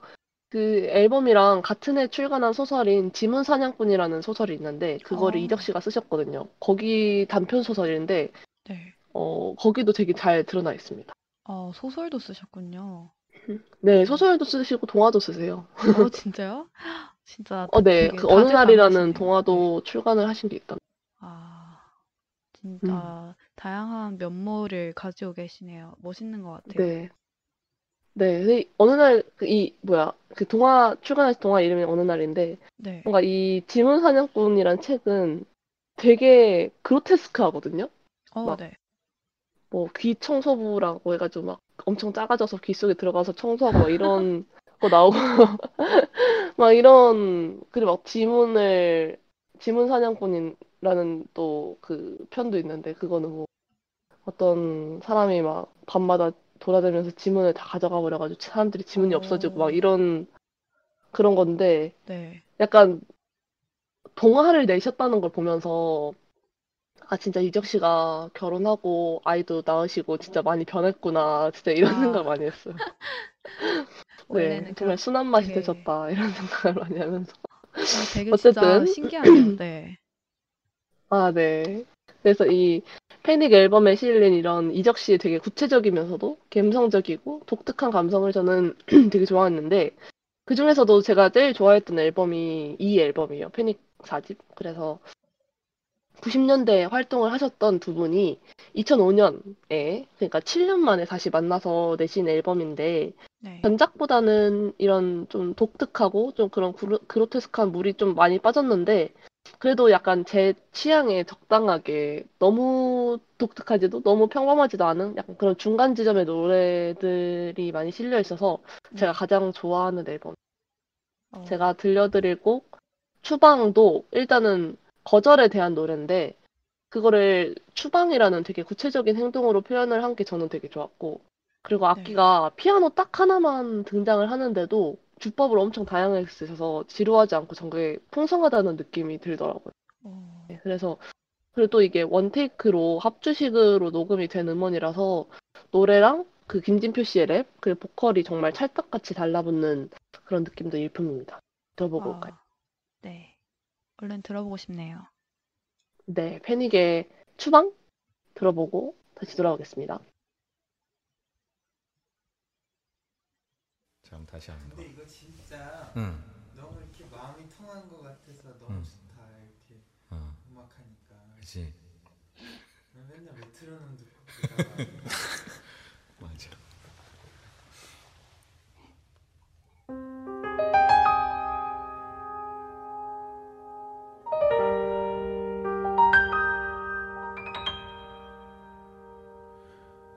그 앨범이랑 같은 해 출간한 소설인 지문 사냥꾼이라는 소설이 있는데 그거를 어. 이적 씨가 쓰셨거든요. 거기 단편 소설인데 네. 어 거기도 되게 잘 드러나 있습니다. 어, 소설도 쓰셨군요. 네 소설도 쓰시고 동화도 쓰세요. 어, 진짜요? 진짜 어, 네. 되게 그 어느 날이라는 다재다능하시네요. 네. 동화도 출간을 하신 게 있다. 아, 음. 진짜 다양한 면모를 가지고 계시네요. 멋있는 것 같아요. 네. 네. 근데 어느 날, 그 이, 뭐야, 그 동화, 출간하신 동화 이름이 어느 날인데, 네. 뭔가 이 지문 사냥꾼이란 책은 되게 그로테스크 하거든요? 어, 막 네. 뭐, 귀 청소부라고 해가지고 막 엄청 작아져서 귀 속에 들어가서 청소하고 막 이런 거 나오고, 막 이런, 그리고 막 지문을, 지문 사냥꾼이 라는 또 그 편도 있는데, 그거는 뭐, 어떤 사람이 막 밤마다 돌아다니면서 지문을 다 가져가 버려가지고 사람들이 지문이 어. 없어지고 막 이런 그런 건데 네. 약간 동화를 내셨다는 걸 보면서 아 진짜 이적 씨가 결혼하고 아이도 낳으시고 진짜 많이 변했구나 진짜 이런 아. 생각 많이 했어요. 네, 정말 그렇- 순한 맛이 되게- 되셨다 이런 생각을 많이 하면서 아, 되게 어쨌든. 신기하네요. 네. 아 네. 그래서 이 패닉 앨범에 실린 이런 이적 씨의 되게 구체적이면서도 감성적이고 독특한 감성을 저는 되게 좋아했는데 그 중에서도 제가 제일 좋아했던 앨범이 이 앨범이에요. 패닉 4집. 그래서 90년대에 활동을 하셨던 두 분이 2005년에 그러니까 7년 만에 다시 만나서 내신 앨범인데 네. 전작보다는 이런 좀 독특하고 좀 그런 그로, 그로테스크한 물이 좀 많이 빠졌는데 그래도 약간 제 취향에 적당하게 너무 독특하지도 너무 평범하지도 않은 약간 그런 중간 지점의 노래들이 많이 실려 있어서 제가 가장 좋아하는 앨범. 어, 제가 들려드릴 곡 추방도 일단은 거절에 대한 노래인데 그거를 추방이라는 되게 구체적인 행동으로 표현을 한 게 저는 되게 좋았고 그리고 악기가 피아노 딱 하나만 등장을 하는데도 주법을 엄청 다양하게 쓰셔서 지루하지 않고 정말 풍성하다는 느낌이 들더라고요. 어, 네, 그래서 그리고 또 이게 원테이크로 합주식으로 녹음이 된 음원이라서 노래랑 그 김진표 씨의 랩, 그 보컬이 정말 찰떡같이 달라붙는 그런 느낌도 일품입니다. 들어보고 아, 올까요? 네. 얼른 들어보고 싶네요. 네, 패닉의 추방 들어보고 다시 돌아오겠습니다. 자, 그럼 다시 한 번. 근데 이거 진짜 응. 너무 이렇게 마음이 통한 것 같아서 너무 응. 좋다 이렇게 어, 음악하니까 그렇지. 맨날 메트로놈 듣고 맞아.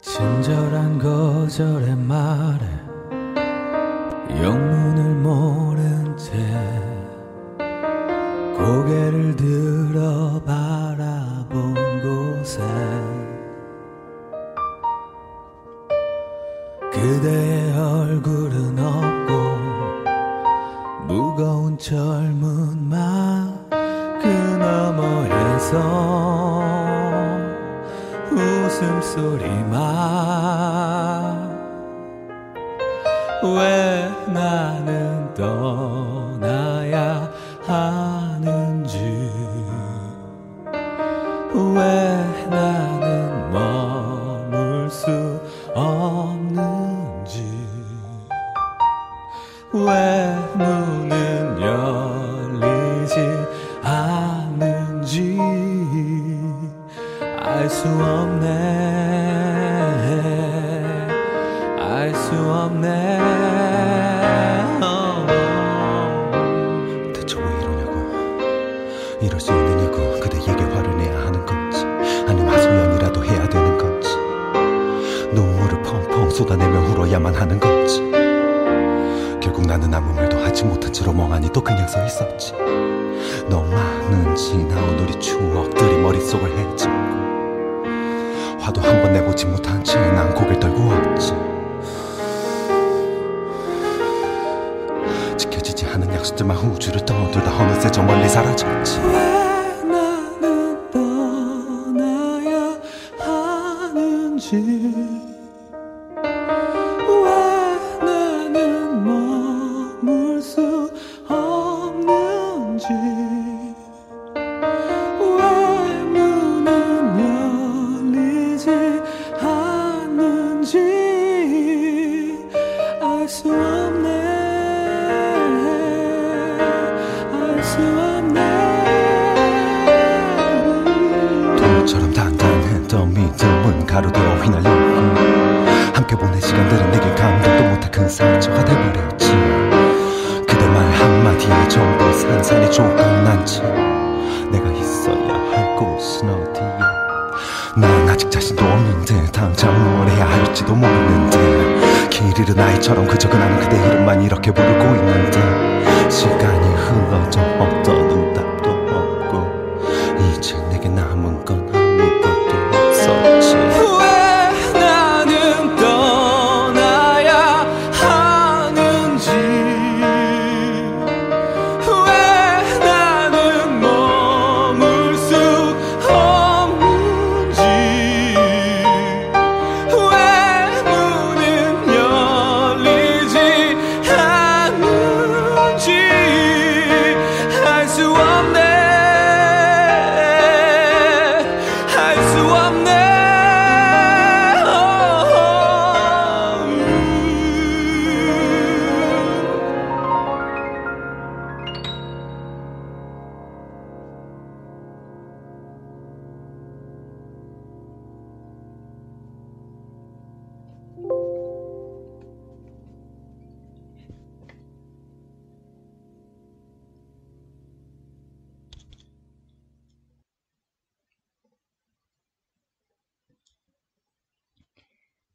친절한 거절의 말에 영문을 모른 채 고개를 들어 바라본 곳에 그대의 얼굴은 없고 무거운 젊은 말그 너머에서 웃음소리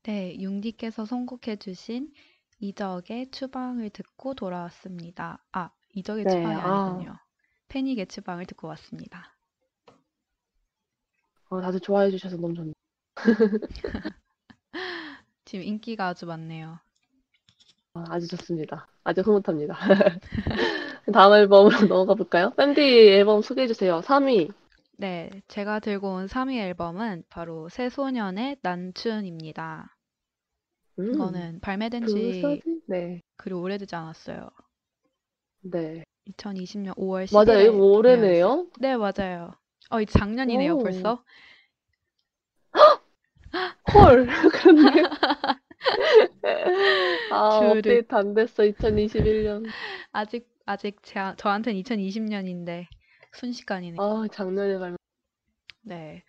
네, 융디께서 선곡해 주신 이적의 추방을 듣고 돌아왔습니다. 아, 이적의 네, 추방이 아. 아니군요. 패닉의 추방을 듣고 왔습니다. 어, 다들 좋아해 주셔서 너무 좋네요. 지금 인기가 아주 많네요. 아, 아주 좋습니다. 아주 흐뭇합니다. 다음 앨범으로 넘어가 볼까요? 밴디 앨범 소개해 주세요. 3위. 네, 제가 들고 온 3위 앨범은 바로 새소년의 난춘입니다. 음, 이거는 발매된 지 부서진? 네. 그리 오래되지 않았어요. 네. 2020년 5월 10일에 맞아요. 이거 올해네요. 네, 맞아요. 어, 이제 작년이네요, 오. 벌써. 헐, 그렇네요. 아, 주르. 업데이트 안 됐어, 2021년. 아직 아직 제, 저한테는 2020년인데 순식간이네. 아, 작년에 발매. 네.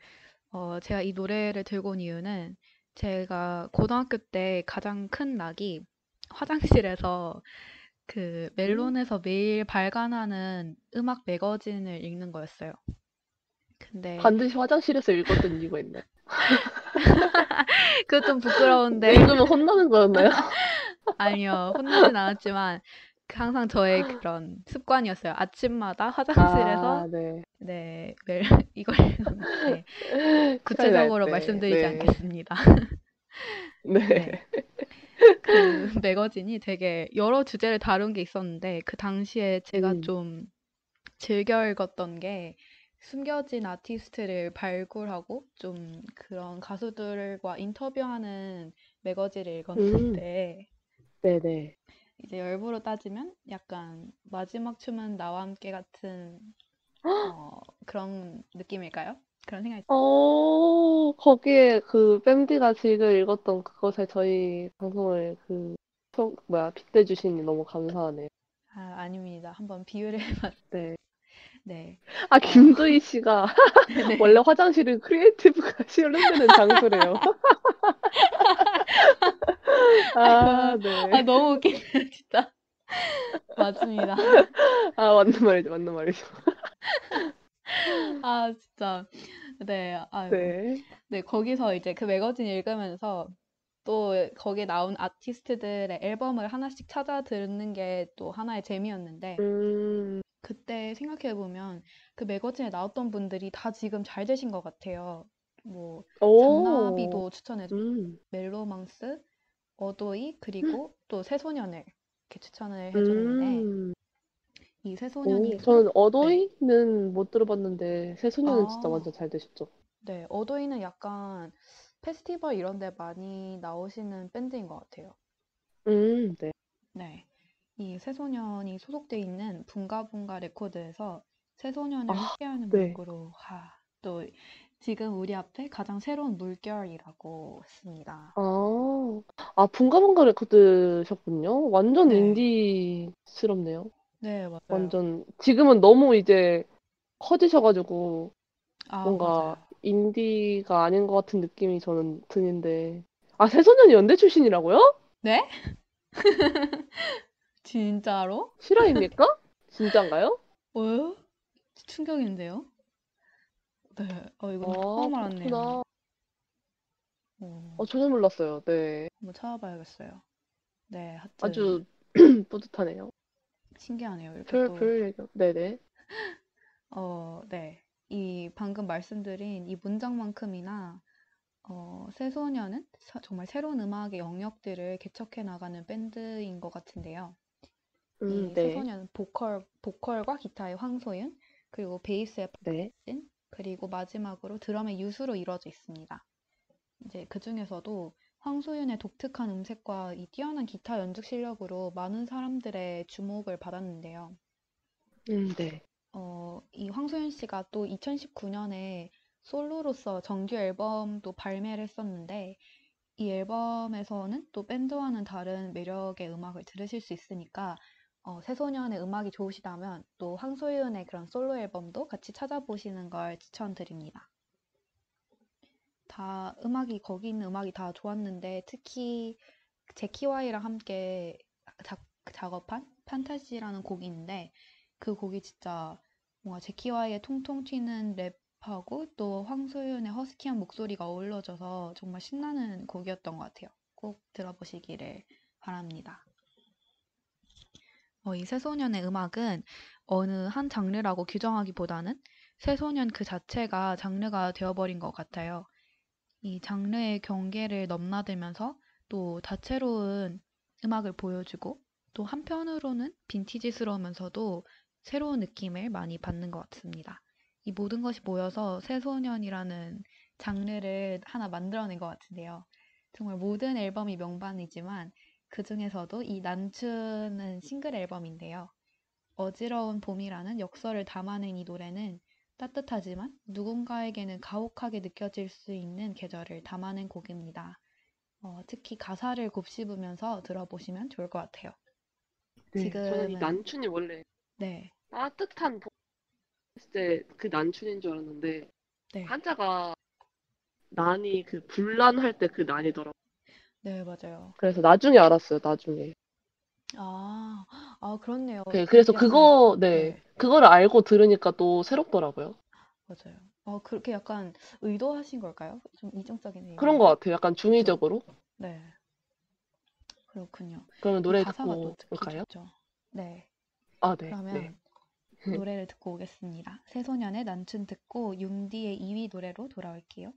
어, 제가 이 노래를 들고 온 이유는 제가 고등학교 때 가장 큰 낙이 화장실에서 그 멜론에서 매일 발간하는 음악 매거진을 읽는 거였어요. 근데 반드시 화장실에서 읽었던 이유가 있나요? 그거 좀 부끄러운데 읽으면 혼나는 거였나요? 아니요. 혼나진 않았지만 그 항상 저의 그런 습관이었어요. 아침마다 화장실에서 아, 네. 네, 멜 이걸 읽었는데 구체적으로 때, 말씀드리지 네. 않겠습니다. 네. 네. 그 매거진이 되게 여러 주제를 다룬 게 있었는데 그 당시에 제가 음. 좀 즐겨 읽었던 게 숨겨진 아티스트를 발굴하고 좀 그런 가수들과 인터뷰하는 매거진을 읽었는데 네네. 이제 열부로 따지면 약간 마지막 춤은 나와 함께 같은 어, 그런 느낌일까요? 그런 생각이 어, 거기에 그 밴디가 지금 읽었던 그것에 저희 방송을 그, 소, 뭐야, 빗대주시니 너무 감사하네요. 아, 아닙니다. 한번 비유를 해봤 네. 네. 아, 김도희 씨가 네. 원래 화장실은 creative가 실현되는 장소래요. 아, 네. 아, 너무 웃기네요, 진짜. 맞습니다. 아, 맞는 말이죠, 맞는 말이죠. 아, 진짜. 네, 아이고. 네. 네, 거기서 이제 그 매거진 읽으면서 또 거기에 나온 아티스트들의 앨범을 하나씩 찾아 듣는 게 또 하나의 재미였는데, 음, 그때 생각해 보면 그 매거진에 나왔던 분들이 다 지금 잘 되신 것 같아요. 뭐, 오. 잔나비도 추천해 줘. 음, 멜로망스, 어도이, 그리고 또 새소년을 이렇게 추천을 해줬는데, 음. 이 오, 새소년이 저는 어도이는 못 들어봤는데, 새소년은 진짜 아. 완전 잘 되셨죠. 네, 어도이는 약간 페스티벌 이런 데 많이 나오시는 밴드인 것 같아요. 음, 네. 네. 이 새소년이 소속돼 있는 붕가붕가 레코드에서 새소년을 아, 함께하는 네. 곡으로 하, 또 지금 우리 앞에 가장 새로운 물결이라고 했습니다. 아, 아, 붕가붕가 레코드셨군요. 완전 네. 인디스럽네요. 네, 맞아요. 완전, 지금은 너무 이제 커지셔가지고, 아, 뭔가 맞아요. 인디가 아닌 것 같은 느낌이 저는 드는데. 아, 새소년이 연대 출신이라고요? 네? 진짜로? 실화입니까? 진짠가요? 왜요? 충격인데요? 네, 어, 이거 아, 처음 알았네요. 그렇구나. 어, 어, 전혀 몰랐어요. 네. 한번 찾아봐야겠어요. 네, 하여튼 아주 뿌듯하네요. 신기하네요. 이렇게 별, 또 별 얘기, 네네. 어, 네. 이 방금 말씀드린 이 문장만큼이나 어, 새소년은 사- 정말 새로운 음악의 영역들을 개척해 나가는 밴드인 것 같은데요. 음, 이 네. 새소년은 보컬, 보컬과 기타의 황소윤, 그리고 베이스의 네. 박진, 그리고 마지막으로 드럼의 유수로 이루어져 있습니다. 이제 그 중에서도 황소윤의 독특한 음색과 이 뛰어난 기타 연주 실력으로 많은 사람들의 주목을 받았는데요. 음, 네. 어, 이 황소윤 씨가 또 2019년에 솔로로서 정규 앨범도 발매를 했었는데 이 앨범에서는 또 밴드와는 다른 매력의 음악을 들으실 수 있으니까 어, 새소년의 음악이 좋으시다면 또 황소윤의 그런 솔로 앨범도 같이 찾아보시는 걸 추천드립니다. 다 음악이 거기 있는 음악이 다 좋았는데 특히 제키와이랑 함께 작, 작업한 판타지라는 곡이 있는데 그 곡이 진짜 뭔가 제키와이의 통통 튀는 랩 힙합하고 또 황소윤의 허스키한 목소리가 어우러져서 정말 신나는 곡이었던 것 같아요. 꼭 들어보시기를 바랍니다. 어, 이 새소년의 음악은 어느 한 장르라고 규정하기보다는 새소년 그 자체가 장르가 되어버린 것 같아요. 이 장르의 경계를 넘나들면서 또 다채로운 음악을 보여주고 또 한편으로는 빈티지스러우면서도 새로운 느낌을 많이 받는 것 같습니다. 이 모든 것이 모여서 새소년이라는 장르를 하나 만들어낸 것 같은데요. 정말 모든 앨범이 명반이지만 그 중에서도 이 난추는 싱글 앨범인데요. 어지러운 봄이라는 역설을 담아낸 이 노래는 따뜻하지만 누군가에게는 가혹하게 느껴질 수 있는 계절을 담아낸 곡입니다. 어, 특히 가사를 곱씹으면서 들어보시면 좋을 것 같아요. 네, 저는 이 지금은- 난춘이 원래 네, 따뜻한 봄 했을 때그 난춘인 줄 알았는데 네, 한자가 난이 그 불난할 때 그 난이더라고요. 네, 맞아요. 그래서 나중에 알았어요, 나중에. 아, 아, 그렇네요. 그- 그래서 약간- 그거, 네, 네. 그거를 알고 들으니까 또 새롭더라고요. 맞아요. 어, 그렇게 약간 의도하신 걸까요? 좀 이중적이네요. 그런 것 같아요. 약간 중의적으로. 네. 그렇군요. 그러면 노래 듣고 올까요? 좋죠. 네. 아, 네, 그러면 네. 노래를 듣고 오겠습니다. 새소년의 난춘 듣고 융디의 2위 노래로 돌아올게요.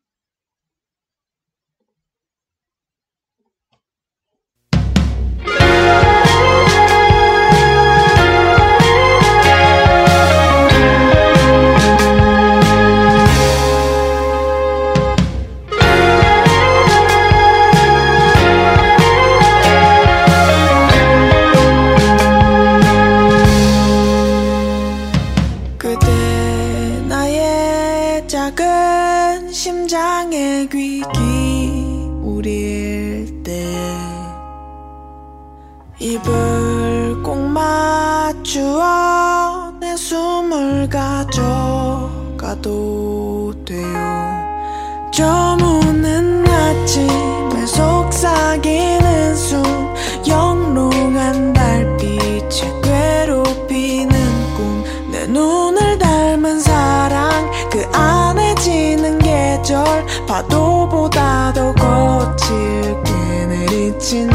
파도보다 더 거칠게 내리치는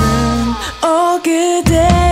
어 그대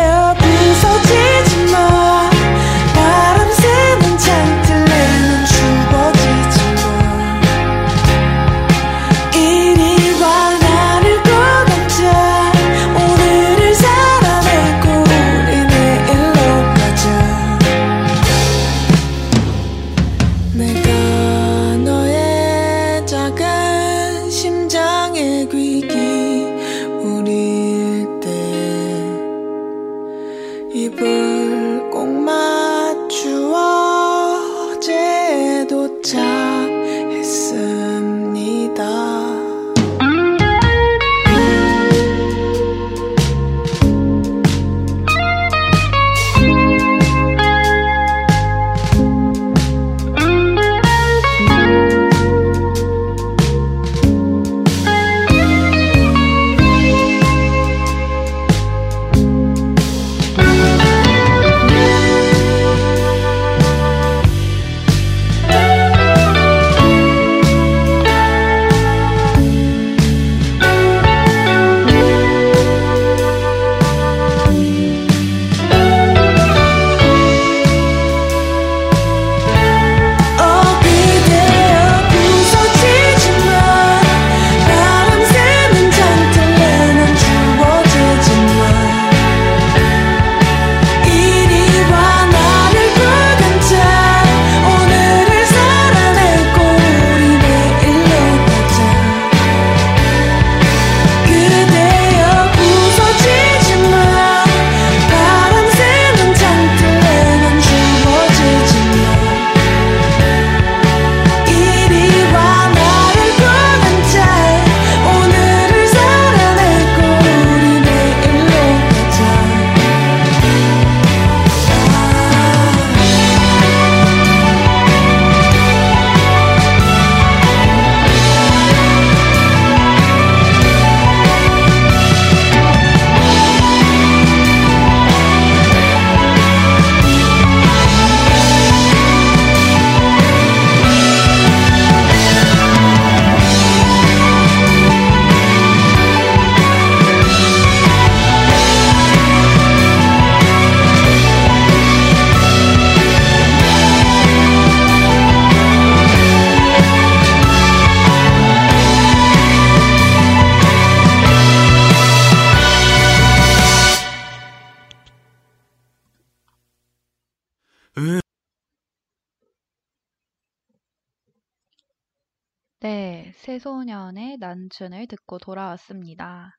난춘을 듣고 돌아왔습니다.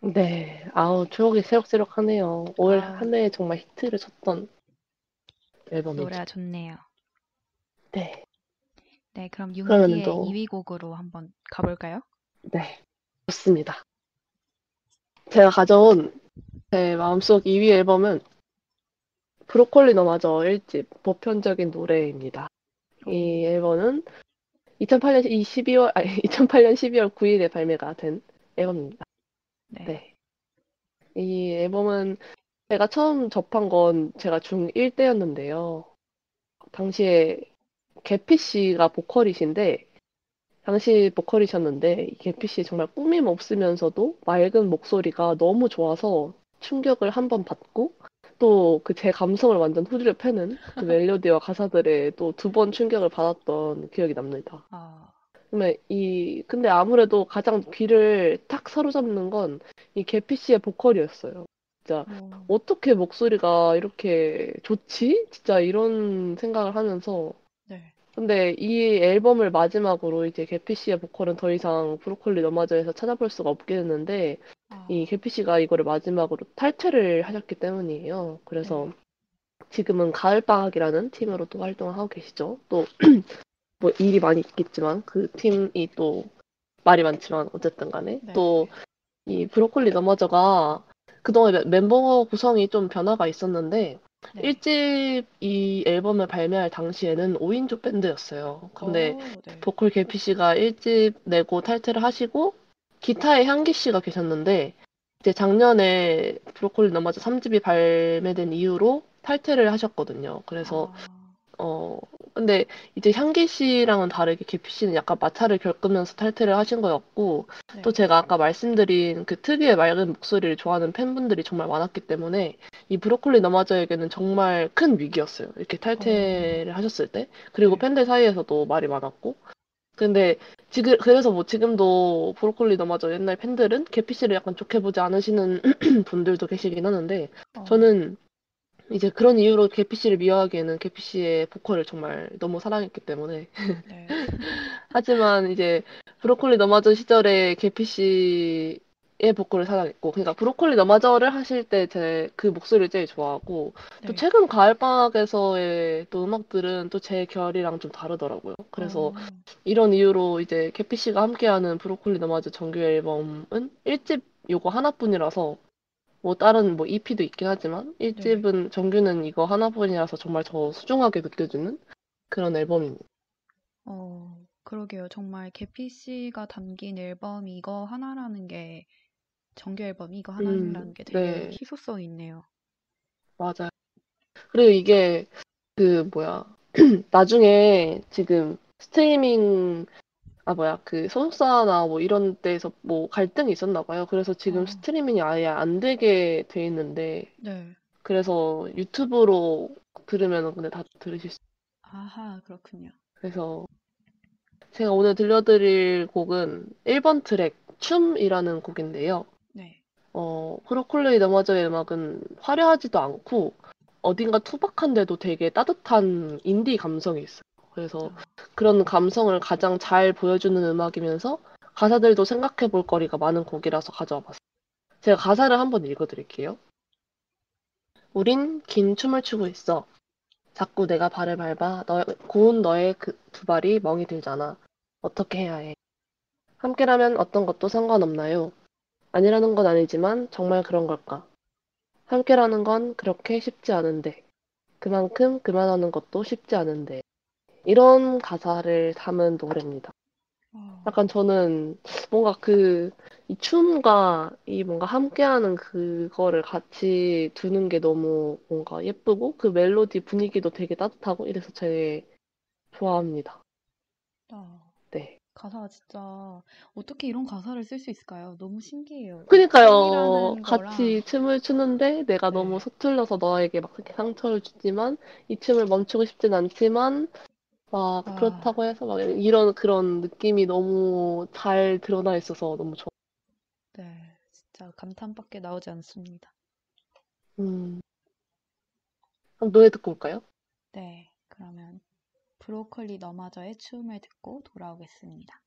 네. 아우, 추억이 새록새록하네요. 올 아우. 한 해 정말 히트를 쳤던 앨범이죠. 노래가 좋네요. 네. 네, 그럼 윤기의 또- 2위 곡으로 한번 가볼까요? 네. 좋습니다. 제가 가져온 제 마음속 2위 앨범은 브로콜리 너마저 1집 보편적인 노래입니다. 이 앨범은 2008년 12월 아니 2008년 12월 9일에 발매가 된 앨범입니다. 네. 네. 이 앨범은 제가 처음 접한 건 제가 중1 때였는데요. 당시에 개피 씨가 보컬이신데, 당시 보컬이셨는데, 이 개피 씨 정말 꾸밈 없으면서도 맑은 목소리가 너무 좋아서 충격을 한 번 받고, 또 그 제 감성을 완전 후드려 패는 그 멜로디와 가사들에 또 두 번 충격을 받았던 기억이 납니다. 아, 근데 이 근데 아무래도 가장 귀를 탁 사로잡는 건 이 개피 씨의 보컬이었어요. 진짜 뭐, 어떻게 목소리가 이렇게 좋지? 진짜 이런 생각을 하면서 네. 근데 이 앨범을 마지막으로 이제 개피 씨의 보컬은 더 이상 브로콜리 너마저에서 찾아볼 수가 없게 됐는데 아, 이 개피 씨가 이거를 마지막으로 탈퇴를 하셨기 때문이에요. 그래서 네. 지금은 가을방학이라는 팀으로 또 활동을 하고 계시죠. 또 뭐 일이 많이 있겠지만 그 팀이 또 말이 많지만 어쨌든 간에 네. 또이 브로콜리 너마저가 그동안 멤- 멤버 구성이 좀 변화가 있었는데 네. 1집 이 앨범을 발매할 당시에는 5인조 밴드였어요. 근데 오, 네. 보컬 개피 씨가 1집 내고 탈퇴를 하시고 기타에 향기 씨가 계셨는데 이제 작년에 브로콜리 너마저 3집이 발매된 이후로 탈퇴를 하셨거든요. 그래서 아, 어 근데 이제 향기 씨랑은 다르게 개피 씨는 약간 마찰을 겪으면서 탈퇴를 하신 거였고 네. 또 제가 아까 말씀드린 그 특유의 맑은 목소리를 좋아하는 팬분들이 정말 많았기 때문에 이 브로콜리 너마저에게는 정말 큰 위기였어요. 이렇게 탈퇴를 하셨을 때. 그리고 네. 팬들 사이에서도 말이 많았고. 근데 지금 그래서 뭐 지금도 브로콜리 너마저 옛날 팬들은 계피 씨를 약간 좋게 보지 않으시는 분들도 계시긴 하는데 어, 저는 이제 그런 이유로 계피 씨를 미워하기에는 계피 씨의 보컬을 정말 너무 사랑했기 때문에 네. 하지만 이제 브로콜리 너마저 시절에 계피 씨의 보컬을 사랑했고 그러니까 브로콜리 너마저를 하실 때 제 그 목소리를 제일 좋아하고 또 네. 최근 가을 방학에서의 또 음악들은 또 제 결이랑 좀 다르더라고요. 그래서 어, 이런 이유로 이제 캐피 씨가 함께하는 브로콜리 너마저 정규 앨범은 1집 요거 하나뿐이라서 뭐 다른 뭐 EP도 있긴 하지만 1집은 정규는 이거 하나뿐이라서 정말 더 소중하게 느껴지는 그런 앨범입니다. 어, 그러게요. 정말 개피 씨가 담긴 앨범이 이거 하나라는 게 정규 앨범 이거 하나라는 음, 게 되게 네. 희소성 있네요. 맞아요. 그리고 이게 그 뭐야 나중에 지금 스트리밍 아 뭐야 그 소속사나 뭐 이런 데서 뭐 갈등이 있었나 봐요. 그래서 지금 어. 스트리밍이 아예 안 되게 돼 있는데 네. 그래서 유튜브로 들으면 근데 다 들으실 수 아하, 그렇군요. 그래서 제가 오늘 들려드릴 곡은 1번 트랙 춤이라는 곡인데요. 네. 어, 브로콜리 너마저의 음악은 화려하지도 않고 어딘가 투박한데도 되게 따뜻한 인디 감성이 있어요. 그래서 아, 그런 감성을 가장 잘 보여주는 음악이면서 가사들도 생각해 볼 거리가 많은 곡이라서 가져와 봤어요. 제가 가사를 한번 읽어 드릴게요. 우린 긴 춤을 추고 있어. 자꾸 내가 발을 밟아 너, 고운 너의 그 두 발이 멍이 들잖아. 어떻게 해야 해? 함께라면 어떤 것도 상관없나요? 아니라는 건 아니지만 정말 그런 걸까? 함께라는 건 그렇게 쉽지 않은데. 그만큼 그만하는 것도 쉽지 않은데. 이런 가사를 담은 노래입니다. 어, 약간 저는 뭔가 그, 이 춤과 이 뭔가 함께하는 그거를 같이 두는 게 너무 뭔가 예쁘고 그 멜로디 분위기도 되게 따뜻하고 이래서 제일 좋아합니다. 아, 네. 가사가 진짜 어떻게 이런 가사를 쓸 수 있을까요? 너무 신기해요. 그니까요. 춤이라는 같이 거랑 춤을 추는데 내가 네. 너무 서툴러서 너에게 막 이렇게 상처를 주지만 이 춤을 멈추고 싶진 않지만 막 아. 그렇다고 해서 막 이런 그런 느낌이 너무 잘 드러나 있어서 너무 좋아. 네, 진짜 감탄밖에 나오지 않습니다. 음. 그럼 노래 듣고 올까요? 네, 그러면 브로콜리 너마저의 춤을 듣고 돌아오겠습니다.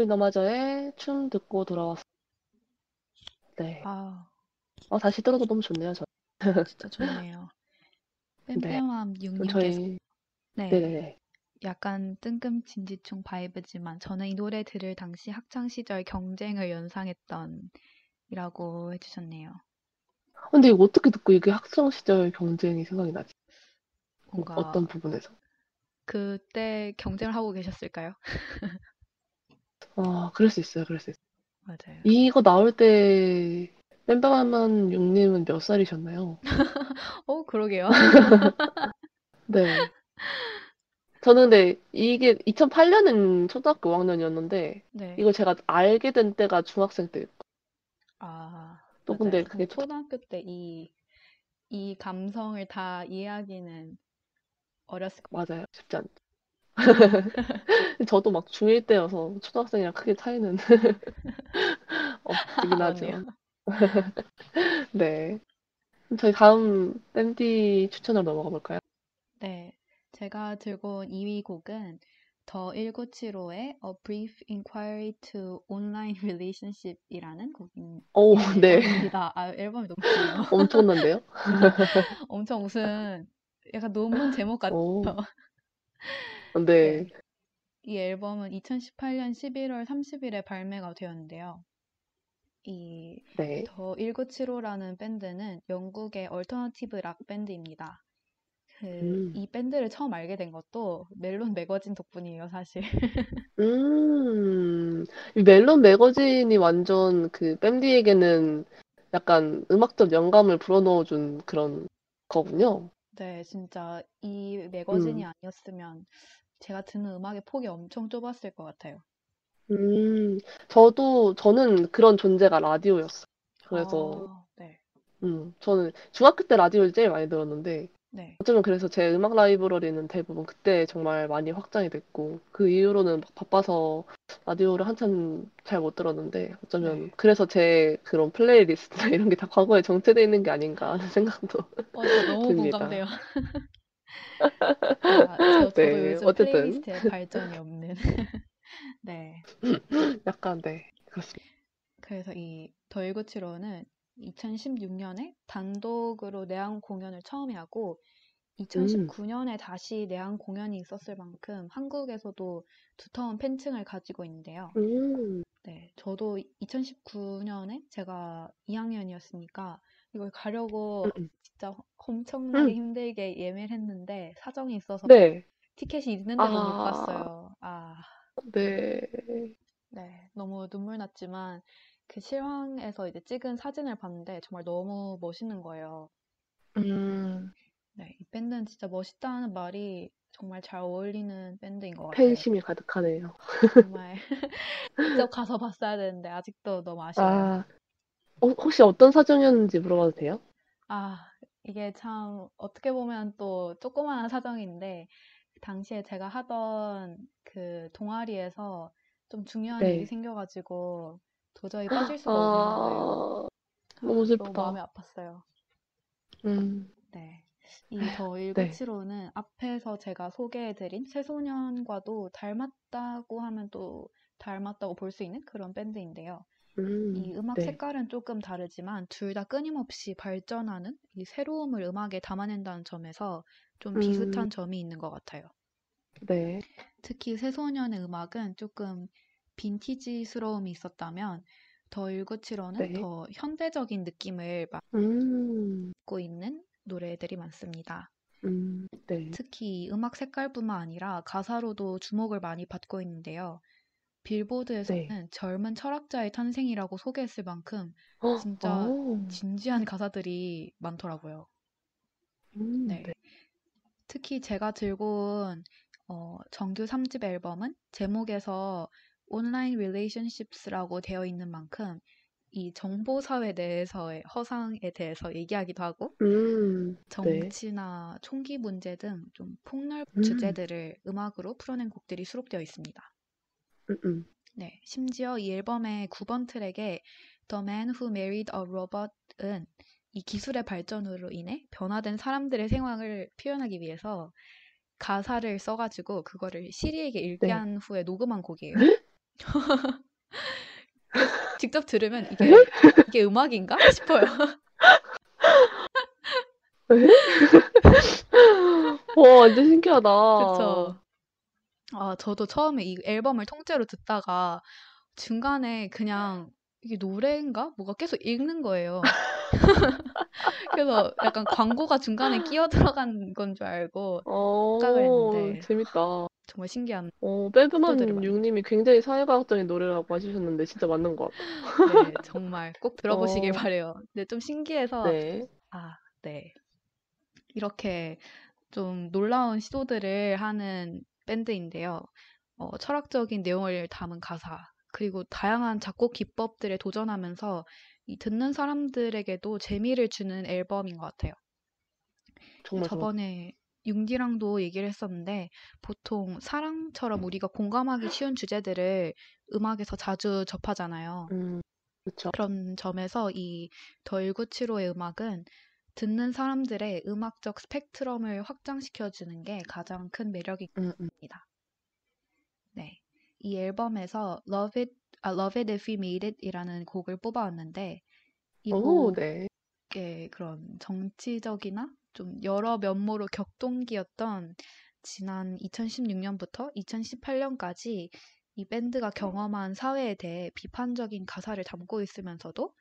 꿀 너마저의 춤 듣고 돌아왔어. 네. 아, 어, 다시 들어도 너무 좋네요, 저. 진짜 좋네요. 네. 뺨뺨함 그럼 육님께서 저희, 네. 네네네. 약간 뜬금진지충 바이브지만 저는 이 노래 들을 당시 학창 시절 경쟁을 연상했던 이라고 해주셨네요. 근데 이거 어떻게 듣고 이게 학창 시절 경쟁이 생각이 나지? 뭔가 어떤 부분에서? 그때 경쟁을 하고 계셨을까요? 아 그럴 수 있어요. 그럴 수 있어요. 맞아요. 이거 나올 때 뺨뺨한 육님은 몇 살이셨나요? 어 그러게요. 네. 저는 근데 이게 2008년은 초등학교 5학년이었는데 네. 이걸 제가 알게 된 때가 중학생 때였고 아. 또 맞아요. 근데 그게 초등학교 때 이, 이 감성을 다 이해하기는 어렸을 것 같아요. 맞아요. 쉽지 않죠. 저도 막 중1 때여서 초등학생이랑 크게 차이는 없긴 하죠. 같네요. 네. 그럼 저희 다음 밴디 추천으로 넘어가 볼까요? 네, 제가 들고 온 2위 곡은 더 1975의 A Brief Inquiry to Online Relationship이라는 곡인 오, 네. 앨범입니다. 아, 앨범이 너무 길어요. 엄청난데요? 엄청 무슨 약간 논문 제목 같아요. 오. 네. 이 앨범은 2018년 11월 30일에 발매가 되었는데요. 이 네. The 1975라는 밴드는 영국의 alternative 락 밴드입니다. 그, 음. 이 밴드를 처음 알게 된 것도 멜론 매거진 덕분이에요, 사실. 음, 이 멜론 매거진이 완전 그 밴디에게는 약간 음악적 영감을 불어넣어준 그런 거군요. 네, 진짜 이 매거진이 음. 아니었으면 제가 듣는 음악의 폭이 엄청 좁았을 것 같아요. 음, 저도, 저는 그런 존재가 라디오였어요. 그래서, 아, 네, 음, 저는 중학교 때 라디오를 제일 많이 들었는데, 네, 어쩌면 그래서 제 음악 라이브러리는 대부분 그때 정말 많이 확장이 됐고, 그 이후로는 막 바빠서 라디오를 한참 잘 못 들었는데, 어쩌면 네. 그래서 제 그런 playlist나 이런 게 다 과거에 정체되어 있는 게 아닌가 하는 생각도. 어, 저 너무 듭니다. 공감돼요. 제가, 저, 저도 네, 요즘 어쨌든. playlist에 발전이 없는. 네. 약간, 네, 그렇습니다. 그래서 이 The 1975는 2016년에 단독으로 내한 공연을 처음에 하고 음. 2019년에 다시 내한 공연이 있었을 만큼 한국에서도 두터운 팬층을 가지고 있는데요. 음, 네, 저도 2019년에 제가 2학년이었으니까 이걸 가려고 음, 진짜 엄청나게 음. 힘들게 예매를 했는데 사정이 있어서 네, 티켓이 있는데도 못 아. 봤어요. 아, 네, 네, 너무 눈물 났지만 그 실황에서 이제 찍은 사진을 봤는데 정말 너무 멋있는 거예요. 음, 네, 이 밴드는 진짜 멋있다는 말이 정말 잘 어울리는 밴드인 것 같아요. 팬심이 가득하네요. 정말 직접 가서 봤어야 되는데 아직도 너무 아쉬워요. 아, 어, 혹시 어떤 사정이었는지 물어봐도 돼요? 아, 이게 참 어떻게 보면 또 조그마한 사정인데 당시에 제가 하던 그 동아리에서 좀 중요한 네. 일이 생겨가지고 도저히 빠질 수가 없는 거예요. 아, 너무 너무 슬프다. 마음이 아팠어요. 음, 네. 이더 1975는 앞에서 제가 소개해드린 새소년과도 닮았다고 하면 또 닮았다고 볼 수 있는 그런 밴드인데요. 음, 이 음악 네. 색깔은 조금 다르지만 둘 다 끊임없이 발전하는 이 새로움을 음악에 담아낸다는 점에서 좀 음. 비슷한 점이 있는 것 같아요. 네. 특히 새소년의 음악은 조금 빈티지스러움이 있었다면 더 1975는 네. 더 현대적인 느낌을 음, 맡고 있는 노래들이 많습니다. 음, 네. 특히 이 음악 색깔뿐만 아니라 가사로도 주목을 많이 받고 있는데요. 빌보드에서는 네. 젊은 철학자의 탄생이라고 소개했을 만큼 어, 진짜 어, 진지한 가사들이 많더라고요. 음, 네. 네. 특히 제가 들고 온 어, 정규 3집 앨범은 제목에서 온라인 relationships라고 되어 있는 만큼 이 정보 사회 내에서의 허상에 대해서 얘기하기도 하고 음, 네. 정치나 총기 문제 등 좀 폭넓은 음. 주제들을 음악으로 풀어낸 곡들이 수록되어 있습니다. 음, 음. 네, 심지어 이 앨범의 9번 트랙에 The Man Who Married a Robot은 이 기술의 발전으로 인해 변화된 사람들의 생활을 표현하기 위해서 가사를 써가지고 그거를 시리에게 읽게 네. 한 후에 녹음한 곡이에요. 그래서 직접 들으면 이게 이게 음악인가 싶어요. 와, 완전 신기하다. 그쵸. 아, 저도 처음에 이 앨범을 통째로 듣다가 중간에 그냥 이게 노래인가? 뭐가 계속 읽는 거예요. 그래서 약간 광고가 중간에 끼어 들어간 건 줄 알고 착각을 어, 했는데 재밌다. 정말 신기한 어, 많이 육님이 굉장히 사회과학적인 노래라고 하주셨는데 진짜 맞는 것 같아요. 네, 정말 꼭 들어보시길 어. 바래요. 근데 좀 신기해서 네. 아, 네. 이렇게 좀 놀라운 시도들을 하는 밴드인데요. 어, 철학적인 내용을 담은 가사, 그리고 다양한 작곡 기법들에 도전하면서 이 듣는 사람들에게도 재미를 주는 앨범인 것 같아요. 정말 정말 저번에 융디랑도 얘기를 했었는데 보통 사랑처럼 우리가 공감하기 쉬운 주제들을 음악에서 자주 접하잖아요. 음, 그렇죠. 그런 점에서 이 덜구치로의 음악은 듣는 사람들의 음악적 스펙트럼을 확장시켜주는 게 가장 큰 매력입니다. 음, 음. 네. 이 앨범에서 Love It, 아, Love It If We Made It 이라는 곡을 뽑아왔는데 이 오, 곡의 네. 그런 정치적이나 좀 여러 면모로 격동기였던 지난 2016년부터 2018년까지 이 밴드가 경험한 사회에 대해 비판적인 가사를 담고 있으면서도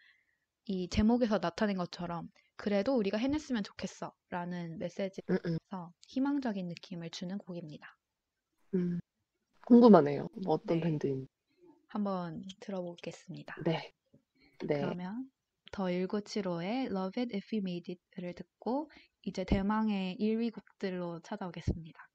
이 제목에서 나타낸 것처럼 그래도 우리가 해냈으면 좋겠어 라는 메시지에서 음, 음, 희망적인 느낌을 주는 곡입니다. 음. 궁금하네요. 뭐 어떤 네. 밴드인지. 한번 들어보겠습니다. 네. 네. 그러면 더 1975의 Love It If We Made It를 듣고 이제 대망의 1위 곡들로 찾아오겠습니다.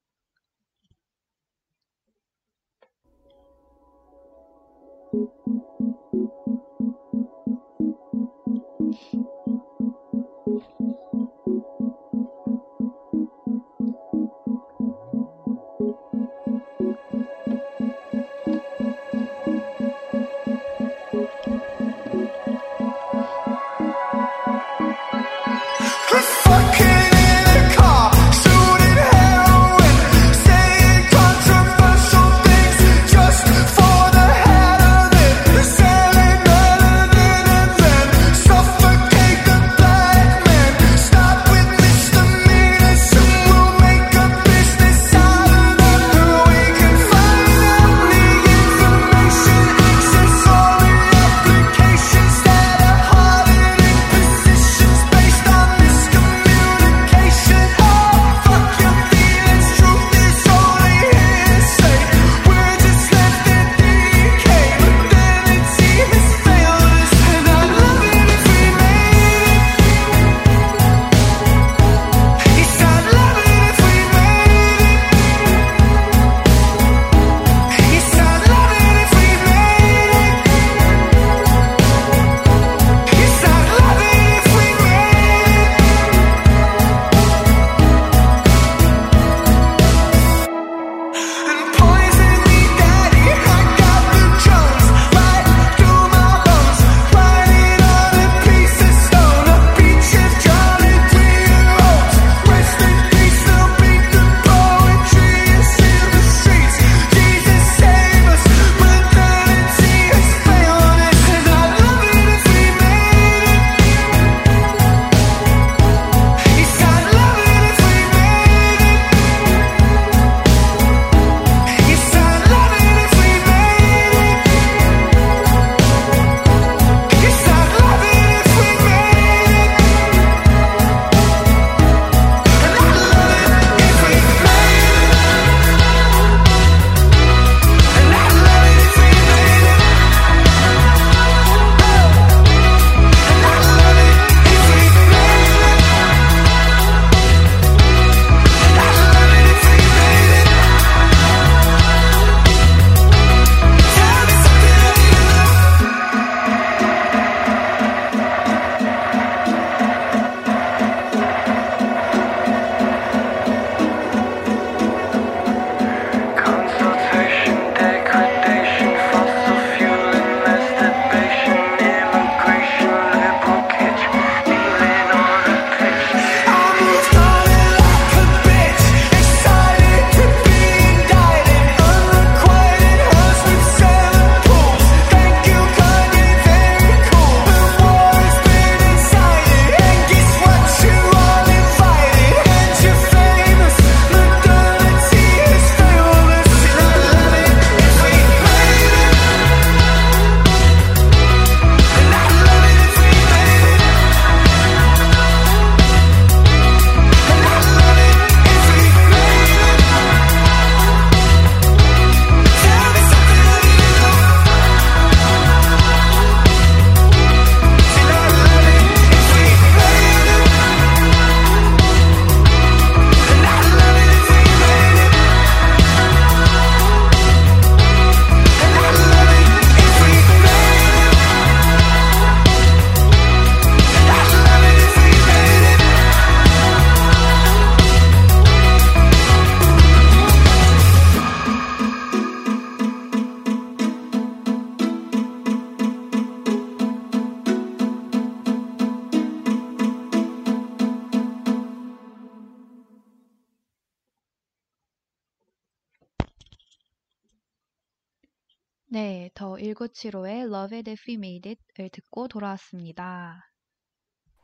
더 1975의 Love It If We Made It을 듣고 돌아왔습니다.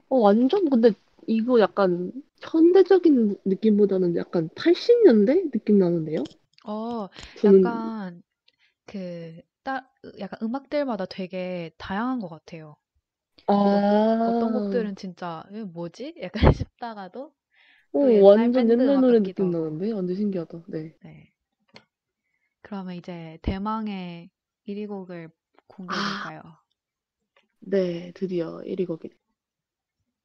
어, 완전 근데 이거 약간 현대적인 느낌보다는 약간 80년대 느낌 나는데요? 어, 저는 약간 그 따, 약간 음악들마다 되게 다양한 것 같아요. 아, 어떤 곡들은 진짜 뭐지? 약간 싶다가도 오, 또 옛날 완전 옛날 노래 느낌. 나는데? 완전 신기하다. 네. 네. 그러면 이제 대망의 1위 곡을 공개해볼까요? 네, 드디어 1위 곡이.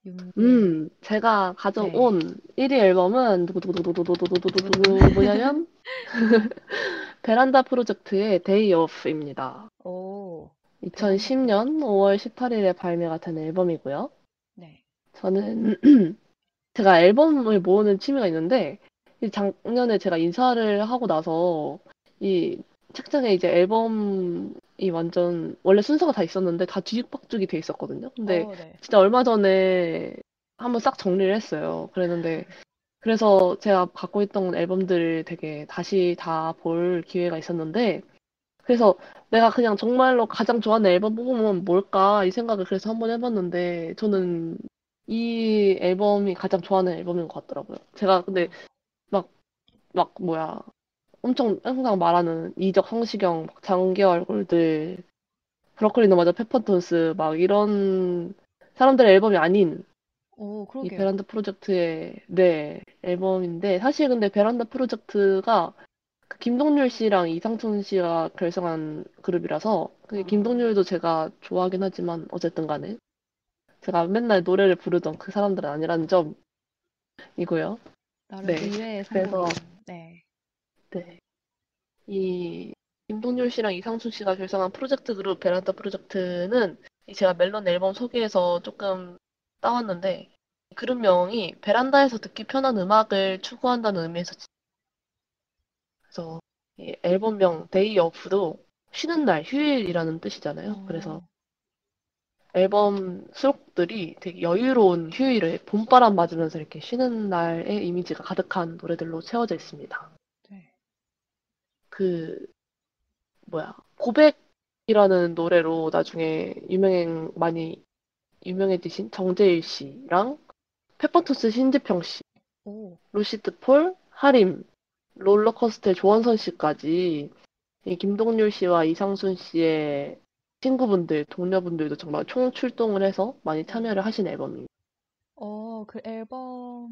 윤기의 음, 제가 네. 가져온 1위 앨범은 뭐냐면 베란다 프로젝트의 Day Off입니다. 오, 2010년 5월 18일에 발매가 된 앨범이고요. 네. 저는 제가 앨범을 모으는 취미가 있는데 이 작년에 제가 인사를 하고 나서 이 책장에 이제 앨범 이 완전 원래 순서가 다 있었는데 다 뒤죽박죽이 돼 있었거든요. 근데 어, 네. 진짜 얼마 전에 한번 싹 정리를 했어요. 그랬는데 그래서 제가 갖고 있던 앨범들을 되게 다시 다 볼 기회가 있었는데 그래서 내가 그냥 정말로 가장 좋아하는 앨범 뽑으면 뭘까 이 생각을 그래서 한번 해봤는데 저는 이 앨범이 가장 좋아하는 앨범인 것 같더라고요. 제가 근데 막, 막 뭐야 엄청 항상 말하는 이적 성시경, 막 장기 얼굴들, 브로콜리 너마저 페퍼톤스 막 이런 사람들의 앨범이 아닌 오, 이 그러게요. 베란다 프로젝트의 네 앨범인데 사실 근데 베란다 프로젝트가 그 김동률 씨랑 이상춘 씨가 결성한 그룹이라서 그 아. 김동률도 제가 좋아하긴 하지만 어쨌든 간에 제가 맨날 노래를 부르던 그 사람들은 아니라는 점이고요. 나름 네, 의외의 그래서- 선곡이네요. 네. 네. 이 김동률 씨랑 이상순 씨가 결성한 프로젝트 그룹 베란다 프로젝트는 이 제가 멜론 앨범 소개에서 조금 따왔는데 그룹명이 베란다에서 듣기 편한 음악을 추구한다는 의미에서 지- 그래서 이 앨범명 Day Off도 쉬는 날, 휴일이라는 뜻이잖아요. 그래서 어, 앨범 수록곡들이 되게 여유로운 휴일에 봄바람 맞으면서 이렇게 쉬는 날의 이미지가 가득한 노래들로 채워져 있습니다. 네. 그 뭐야 고백이라는 노래로 나중에 유명행 많이 유명해지신 정재일 씨랑 페퍼톤스 신재평 씨, 오, 루시드 폴, 하림, 롤러코스터의 조원선 씨까지 이 김동률 씨와 이상순 씨의 친구분들, 동료분들도 정말 총 출동을 해서 많이 참여를 하신 앨범입니다. 어, 그 앨범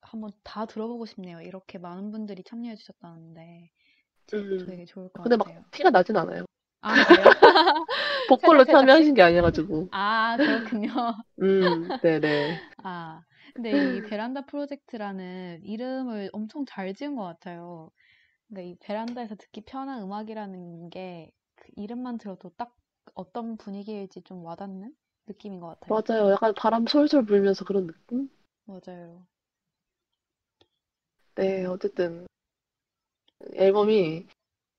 한번 다 들어보고 싶네요. 이렇게 많은 분들이 참여해 주셨다는데 음, 되게 좋을 것 근데 같아요. 막 티가 나진 않아요. 아, 그래요? 보컬로 살짝 참여하신 게 아니라가지고. 아, 그렇군요. 음, 네네. 아, 근데 이 베란다 프로젝트라는 이름을 엄청 잘 지은 것 같아요. 그러니까 이 베란다에서 듣기 편한 음악이라는 게 그 이름만 들어도 딱 어떤 분위기일지 좀 와닿는 느낌인 것 같아요. 맞아요. 약간 바람 솔솔 불면서 그런 느낌? 맞아요. 네, 어쨌든 앨범이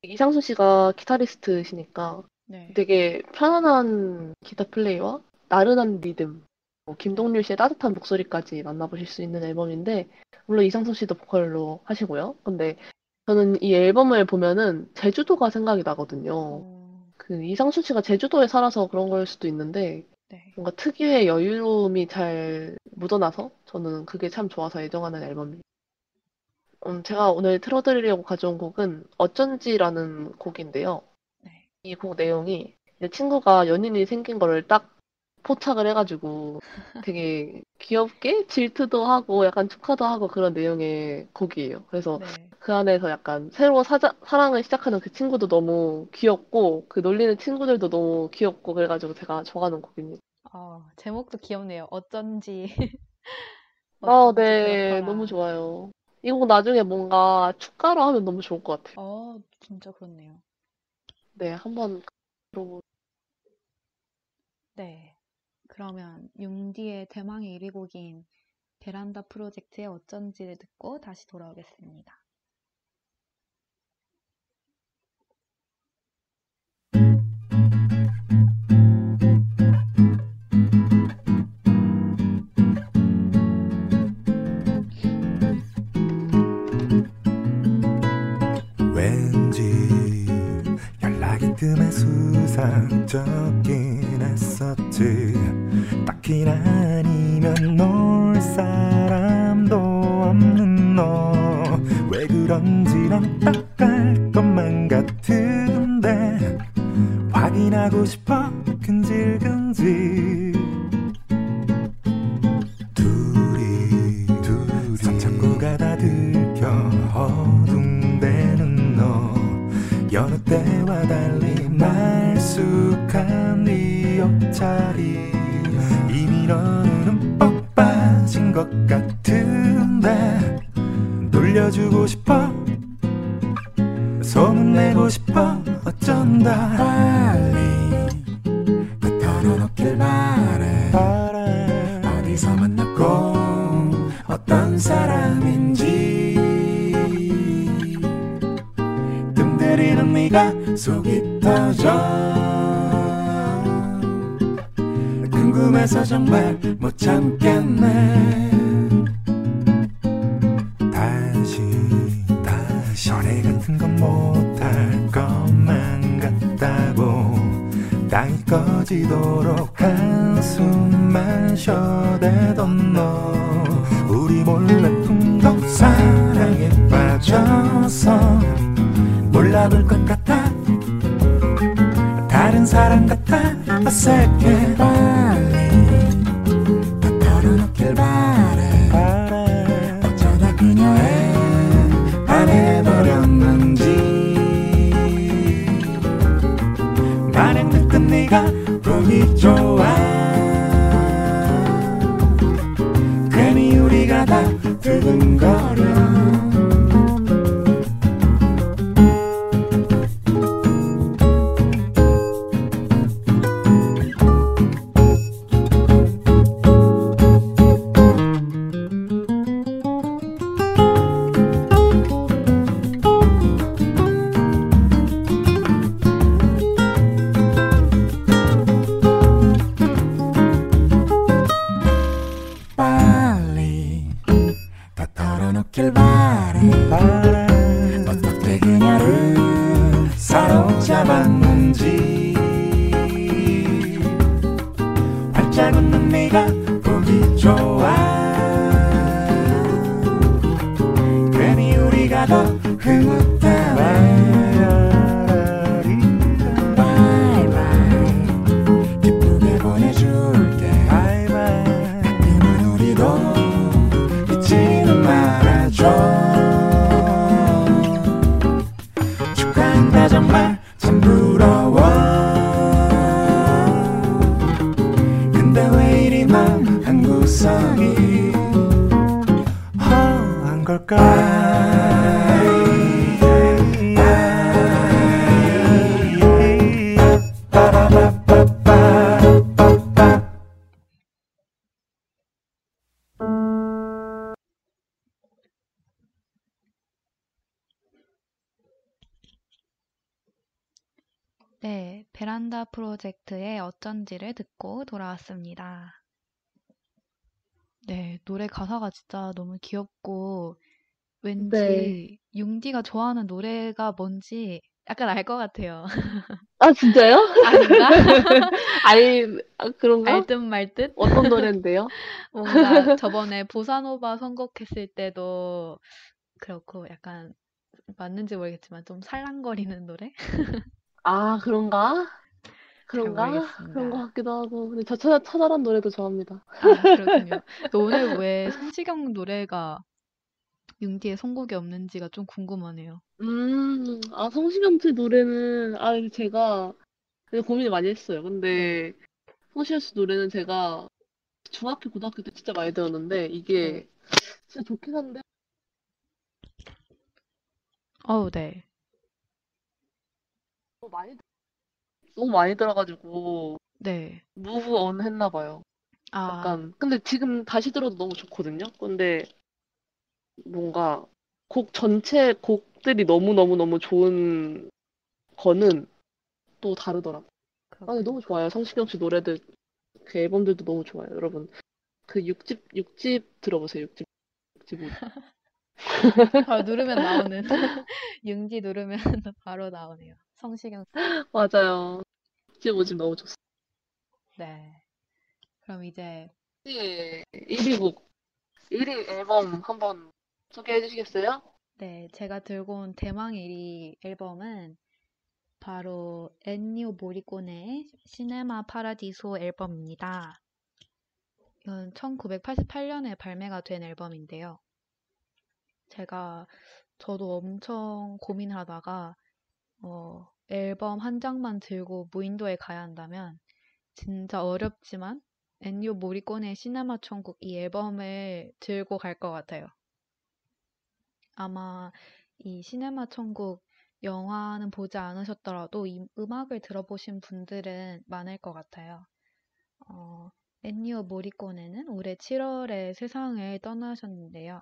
이상순 씨가 기타리스트시니까 네. 되게 편안한 기타 플레이와 나른한 리듬, 뭐 김동률 씨의 따뜻한 목소리까지 만나보실 수 있는 앨범인데 물론 이상순 씨도 보컬로 하시고요. 근데 저는 이 앨범을 보면은 제주도가 생각이 나거든요. 어, 그 이상순 씨가 제주도에 살아서 그런 걸 수도 있는데 네. 뭔가 특유의 여유로움이 잘 묻어나서 저는 그게 참 좋아서 애정하는 앨범이에요. 음, 제가 오늘 틀어드리려고 가져온 곡은 어쩐지라는 곡인데요. 네. 이곡 내용이 내 친구가 연인이 생긴 거를 딱 포착을 해가지고 되게 귀엽게 질투도 하고 약간 축하도 하고 그런 내용의 곡이에요. 그래서 네. 그 안에서 약간 새로 사자, 사랑을 시작하는 그 친구도 너무 귀엽고 그 놀리는 친구들도 너무 귀엽고 그래가지고 제가 좋아하는 곡입니다. 어, 제목도 귀엽네요. 어쩐지. 아, 어쩐지 네. 너무 좋아요. 이곡 나중에 뭔가 축가로 하면 너무 좋을 것 같아요. 어, 진짜 그렇네요. 네, 한번 들어보. 네. 그러면 융디의 대망의 1위 곡인 베란다 프로젝트의 어쩐지를 듣고 다시 돌아오겠습니다. 지금의 수상쩍긴 했었지. 딱히 아니면 놀 사람도 없는 너. 왜 그런지 넌딱갈 것만 같은데. 확인하고 싶어 근질근질. 둘이 둘이 선 잡고 가 다 들켜 허둥대는 너. 여느 때와 달리 말쑥한 네 옆자리. 이미 너는 흠뻑 빠진 것 같은데 놀려주고 싶어? 소문내고 싶어? 어쩐다? 빨리 다 털어놓길 바래. 어디서 만났고 어떤 사람인지. 뜸들이는 네가 속이 궁금해서 정말 못 참겠네. 다시 다시. 전에 같은 건 못할 것만 같다고 땅이 꺼지도록 한숨만 쉬어대던 너. 우리 몰래 풍 프로젝트의 어쩐지를 듣고 돌아왔습니다. 네, 노래 가사가 진짜 너무 귀엽고 왠지 네. 융디가 좋아하는 노래가 뭔지 약간 알 것 같아요. 아, 진짜요? 아닌가? 알, 아, 그런가? 알듯 말 듯? 어떤 노래인데요? 뭔가 저번에 보사노바 선곡했을 때도 그렇고 약간 맞는지 모르겠지만 좀 살랑거리는 노래? 아, 그런가? 그런가? 그런 것 같기도 하고. 근데 저 처, 처절한 노래도 좋아합니다. 아, 그렇군요. 또 오늘 왜 성시경 노래가 융디의 선곡이 없는지가 좀 궁금하네요. 음, 아, 성시경 씨 노래는, 아, 제가 고민을 많이 했어요. 근데 성시경 씨 노래는 제가 중학교, 고등학교 때 진짜 많이 들었는데, 이게 진짜 좋긴 한데, 어우, 네. 너무 많이, 너무 많이 들어가지고, 네. 무브 온 했나 봐요. 아, 약간, 근데 지금 다시 들어도 너무 좋거든요? 근데 뭔가 곡 전체 곡들이 너무 너무 너무 좋은 거는 또 다르더라고요. 아. 너무 좋아요. 성시경 씨 노래들, 그 앨범들도 너무 좋아요. 여러분, 그 6집, 6집 들어보세요. 6집, 6집. 바로 누르면 나오는 융지 누르면 바로 나오네요. 성시경 씨. 맞아요. 지금 오집 너무 좋습니다. 네. 그럼 이제 1위 곡, 1위 앨범 한번 소개해 주시겠어요? 네, 제가 들고 온 대망 1위 앨범은 바로 엔니오 모리꼬네의 시네마 파라디소 앨범입니다. 이건 1988년에 발매가 된 앨범인데요. 제가 저도 엄청 고민하다가 어, 앨범 한 장만 들고 무인도에 가야 한다면 진짜 어렵지만 엔니오 모리꼬네의 시네마 천국 이 앨범을 들고 갈 것 같아요. 아마 이 시네마 천국 영화는 보지 않으셨더라도 이 음악을 들어보신 분들은 많을 것 같아요. 어, 엔니오 모리꼬네는 올해 7월에 세상을 떠나셨는데요.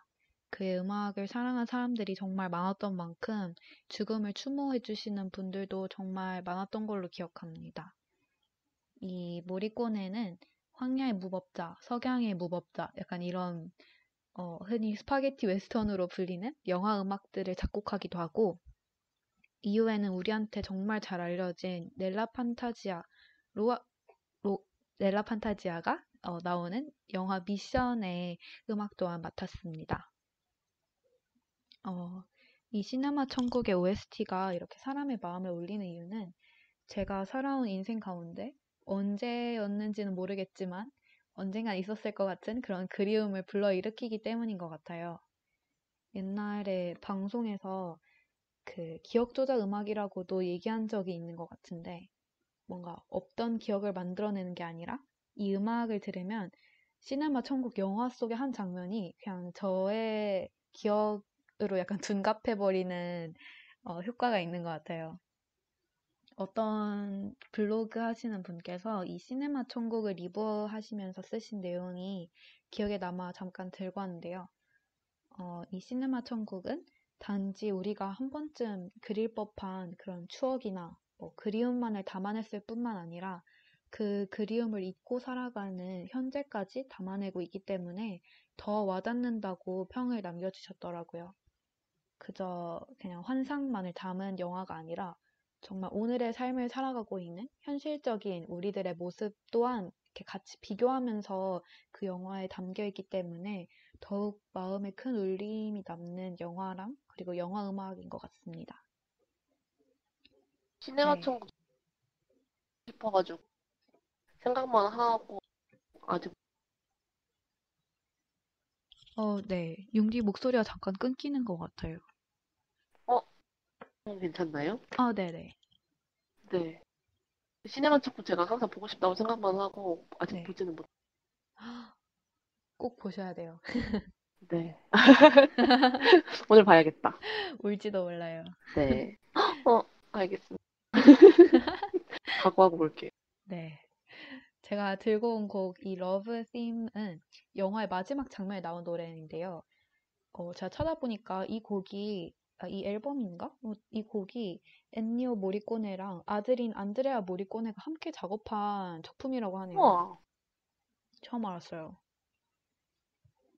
그의 음악을 사랑한 사람들이 정말 많았던 만큼 죽음을 추모해 주시는 분들도 정말 많았던 걸로 기억합니다. 이 모리꼬네는 황야의 무법자, 석양의 무법자, 약간 이런 어, 흔히 스파게티 웨스턴으로 불리는 영화 음악들을 작곡하기도 하고 이후에는 우리한테 정말 잘 알려진 Nella Fantasia 로아 로, Nella Fantasia가 어, 나오는 영화 미션의 음악 또한 맡았습니다. 어, 이 시네마 천국의 OST가 이렇게 사람의 마음을 울리는 이유는 제가 살아온 인생 가운데 언제였는지는 모르겠지만 언젠간 있었을 것 같은 그런 그리움을 불러일으키기 때문인 것 같아요. 옛날에 방송에서 그 기억 조작 음악이라고도 얘기한 적이 있는 것 같은데 뭔가 없던 기억을 만들어내는 게 아니라 이 음악을 들으면 시네마 천국 영화 속의 한 장면이 그냥 저의 기억 으로 약간 둔갑해버리는 어, 효과가 있는 것 같아요. 어떤 블로그 하시는 분께서 이 시네마 천국을 리뷰 하시면서 쓰신 내용이 기억에 남아 잠깐 들고 왔는데요. 어, 이 시네마 천국은 단지 우리가 한 번쯤 그릴 법한 그런 추억이나 뭐 그리움만을 담아냈을 뿐만 아니라 그 그리움을 잊고 살아가는 현재까지 담아내고 있기 때문에 더 와닿는다고 평을 남겨주셨더라고요. 그저 그냥 환상만을 담은 영화가 아니라 정말 오늘의 삶을 살아가고 있는 현실적인 우리들의 모습 또한 이렇게 같이 비교하면서 그 영화에 담겨 있기 때문에 더욱 마음에 큰 울림이 남는 영화랑 그리고 영화 음악인 것 같습니다. 시네마 네. 천국 싶어가지고 생각만 하고 아직 어, 네. 융디 목소리가 잠깐 끊기는 것 같아요. 괜찮나요? 아, 네네. 네. 시네마 천국 제가 항상 보고 싶다고 생각만 하고 아직 네. 보지는 못. 꼭 보셔야 돼요. 네. 오늘 봐야겠다. 울지도 몰라요. 네. 어, 알겠습니다. 각오하고 볼게요. 네. 제가 들고 온 곡, 이 Love Theme은 영화의 마지막 장면에 나온 노래인데요. 어, 제가 찾아보니까 이 곡이, 아, 이 앨범인가? 어, 이 곡이 엔니오 모리꼬네랑 아들인 안드레아 모리꼬네가 함께 작업한 작품이라고 하네요. 우와. 처음 알았어요.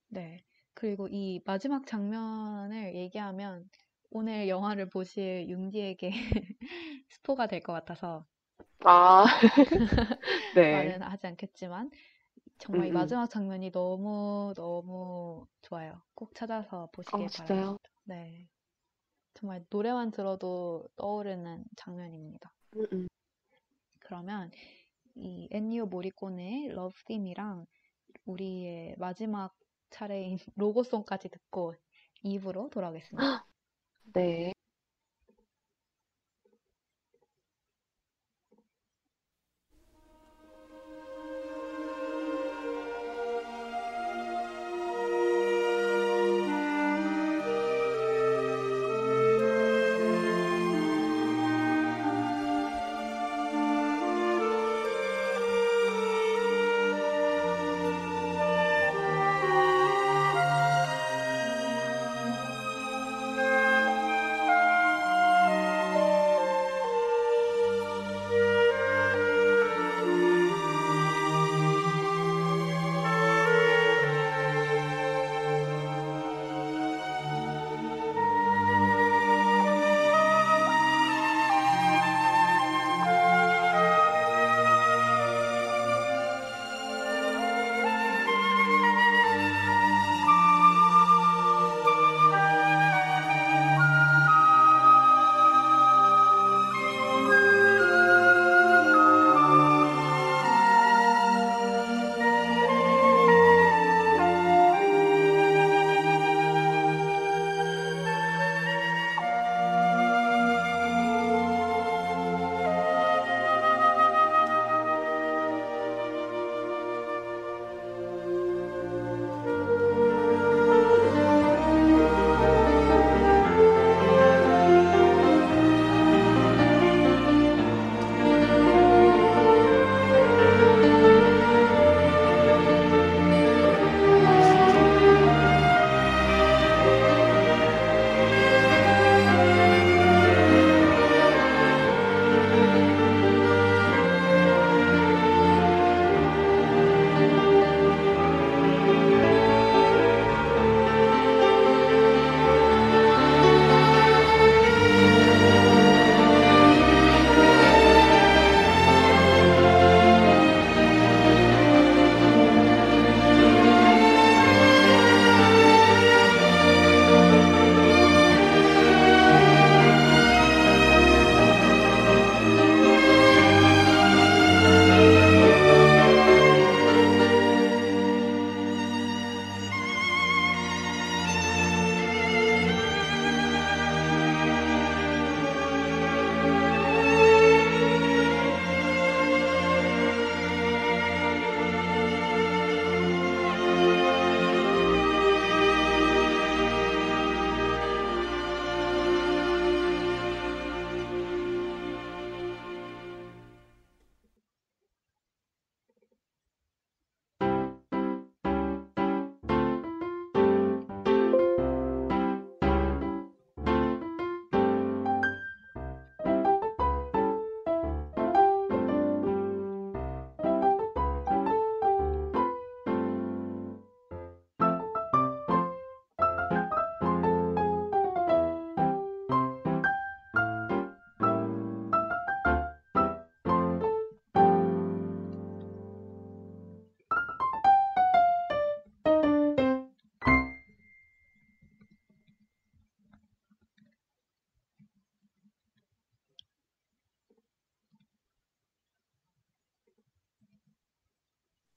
네. 그리고 이 마지막 장면을 얘기하면 오늘 영화를 보실 용디에게 스포가 될 것 같아서 아, 네. 말은 하지 않겠지만 정말 이 음, 음. 마지막 장면이 너무 너무 좋아요. 꼭 찾아서 보시길 어? 바랍니다. 네. 정말 노래만 들어도 떠오르는 장면입니다. 음, 음. 그러면 이 엔니오 모리꼬네의 Love Theme이랑 우리의 마지막 차례인 로고송까지 듣고 2부로 돌아오겠습니다. 네.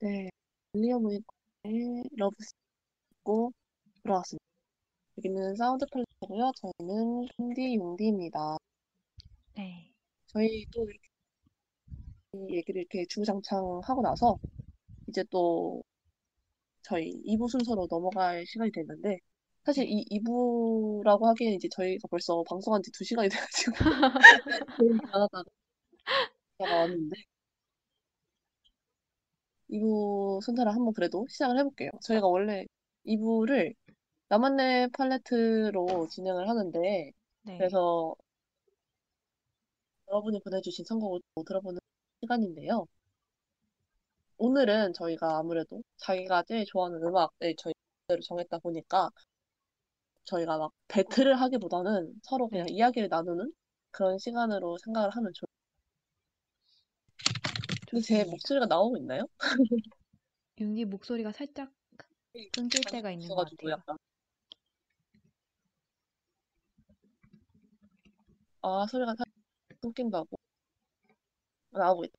네, 윌리엄 웨이커의 러브스 듣고 돌아왔습니다. 여기는 사운드 플랫고요. 저희는 캔디 용디입니다. 네. 저희 또 이렇게 이 얘기를 이렇게 주구장창 하고 나서 이제 또 저희 2부 순서로 넘어갈 시간이 됐는데 사실 이 2부라고 하기엔 이제 저희가 벌써 방송한 지 2시간이 돼가지고 조용히 안 하다가 왔는데 2부 순서를 한번 그래도 시작을 해볼게요. 저희가 원래 2부를 나만의 팔레트로 진행을 하는데 네. 그래서 여러분이 보내주신 선곡을 또 들어보는 시간인데요. 오늘은 저희가 아무래도 자기가 제일 좋아하는 음악을 저희 로 정했다 보니까 저희가 막 배틀을 하기보다는 서로 그냥 이야기를 나누는 그런 시간으로 생각을 하면 좋을 근데 제 좋습니다. 목소리가 나오고 있나요? 윤기 목소리가 살짝 끊길 때가 있는 것 같아요. 약간 아 소리가 살짝 끊긴다고 나오고 있다.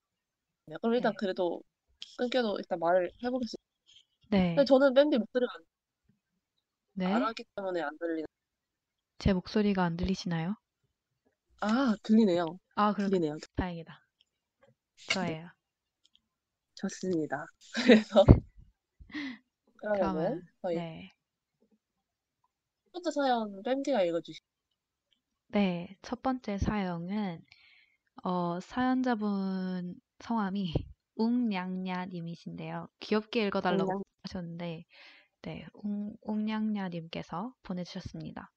네, 그럼 일단 네. 그래도 끊겨도 일단 말을 해보겠습니다. 네. 근데 저는 밴드 목소리가 안, 네. 안 하기 때문에 안 들리는. 제 목소리가 안 들리시나요? 아 들리네요. 아, 그럼 들리네요. 다행이다. 좋아요. 좋습니다. 그래서 그러면은 그러면 저희 네. 첫 번째 사연 밴디가 읽어주시. 네, 첫 번째 사연은 어, 사연자분 성함이 웅냥냐님이신데요. 귀엽게 읽어달라고 웅냥. 하셨는데, 네, 웅, 웅냥냐님께서 보내주셨습니다.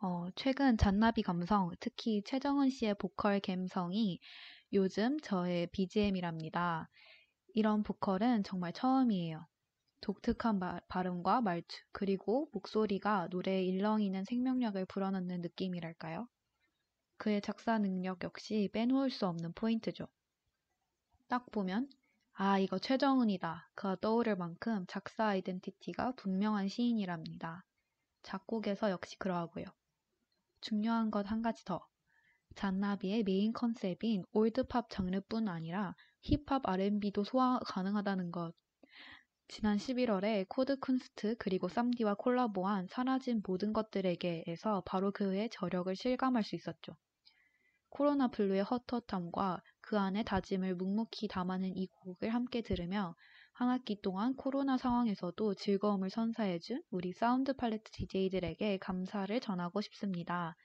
어, 최근 잔나비 감성, 특히 최정은 씨의 보컬 감성이 요즘 저의 BGM이랍니다. 이런 보컬은 정말 처음이에요. 독특한 말- 발음과 말투, 그리고 목소리가 노래에 일렁이는 생명력을 불어넣는 느낌이랄까요? 그의 작사 능력 역시 빼놓을 수 없는 포인트죠. 딱 보면, 아, 이거 최정훈이다. 그가 떠오를 만큼 작사 identity가 분명한 시인이랍니다. 작곡에서 역시 그러하고요. 중요한 것 한 가지 더. 잔나비의 메인 컨셉인 old pop 장르뿐 아니라 힙합 R&B도 소화 가능하다는 것. 지난 11월에 코드 쿤스트 그리고 쌈디와 콜라보한 사라진 모든 것들에게에서 바로 그의 저력을 실감할 수 있었죠. 코로나 블루의 헛헛함과 그 안에 다짐을 묵묵히 담아낸 이 곡을 함께 들으며 한 학기 동안 코로나 상황에서도 즐거움을 선사해준 우리 사운드 팔레트 DJ들에게 감사를 전하고 싶습니다.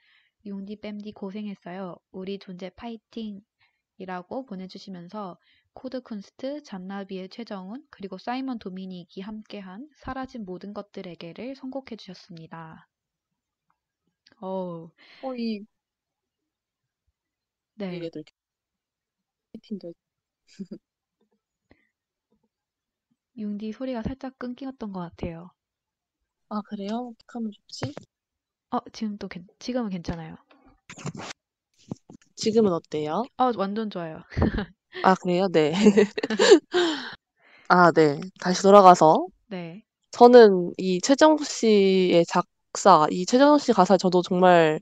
용디 뺨디 고생했어요. 우리 존재 파이팅! 이라고 보내주시면서 코드 쿤스트, 잔나비의 최정훈, 그리고 사이먼 도미닉이 함께한 사라진 모든 것들에게를 선곡해 주셨습니다. 어우, 거의 네. 얘기들 팀들 융디 소리가 살짝 끊겼던 것 같아요. 아 그래요? 어떻게 하면 좋지? 어, 지금 또, 괜, 지금은 괜찮아요. 지금은 어때요? 어, 완전 좋아요. 아 그래요? 네. 아 네. 다시 돌아가서 네. 저는 이 최정 씨의 작사, 이 최정 씨 가사 저도 정말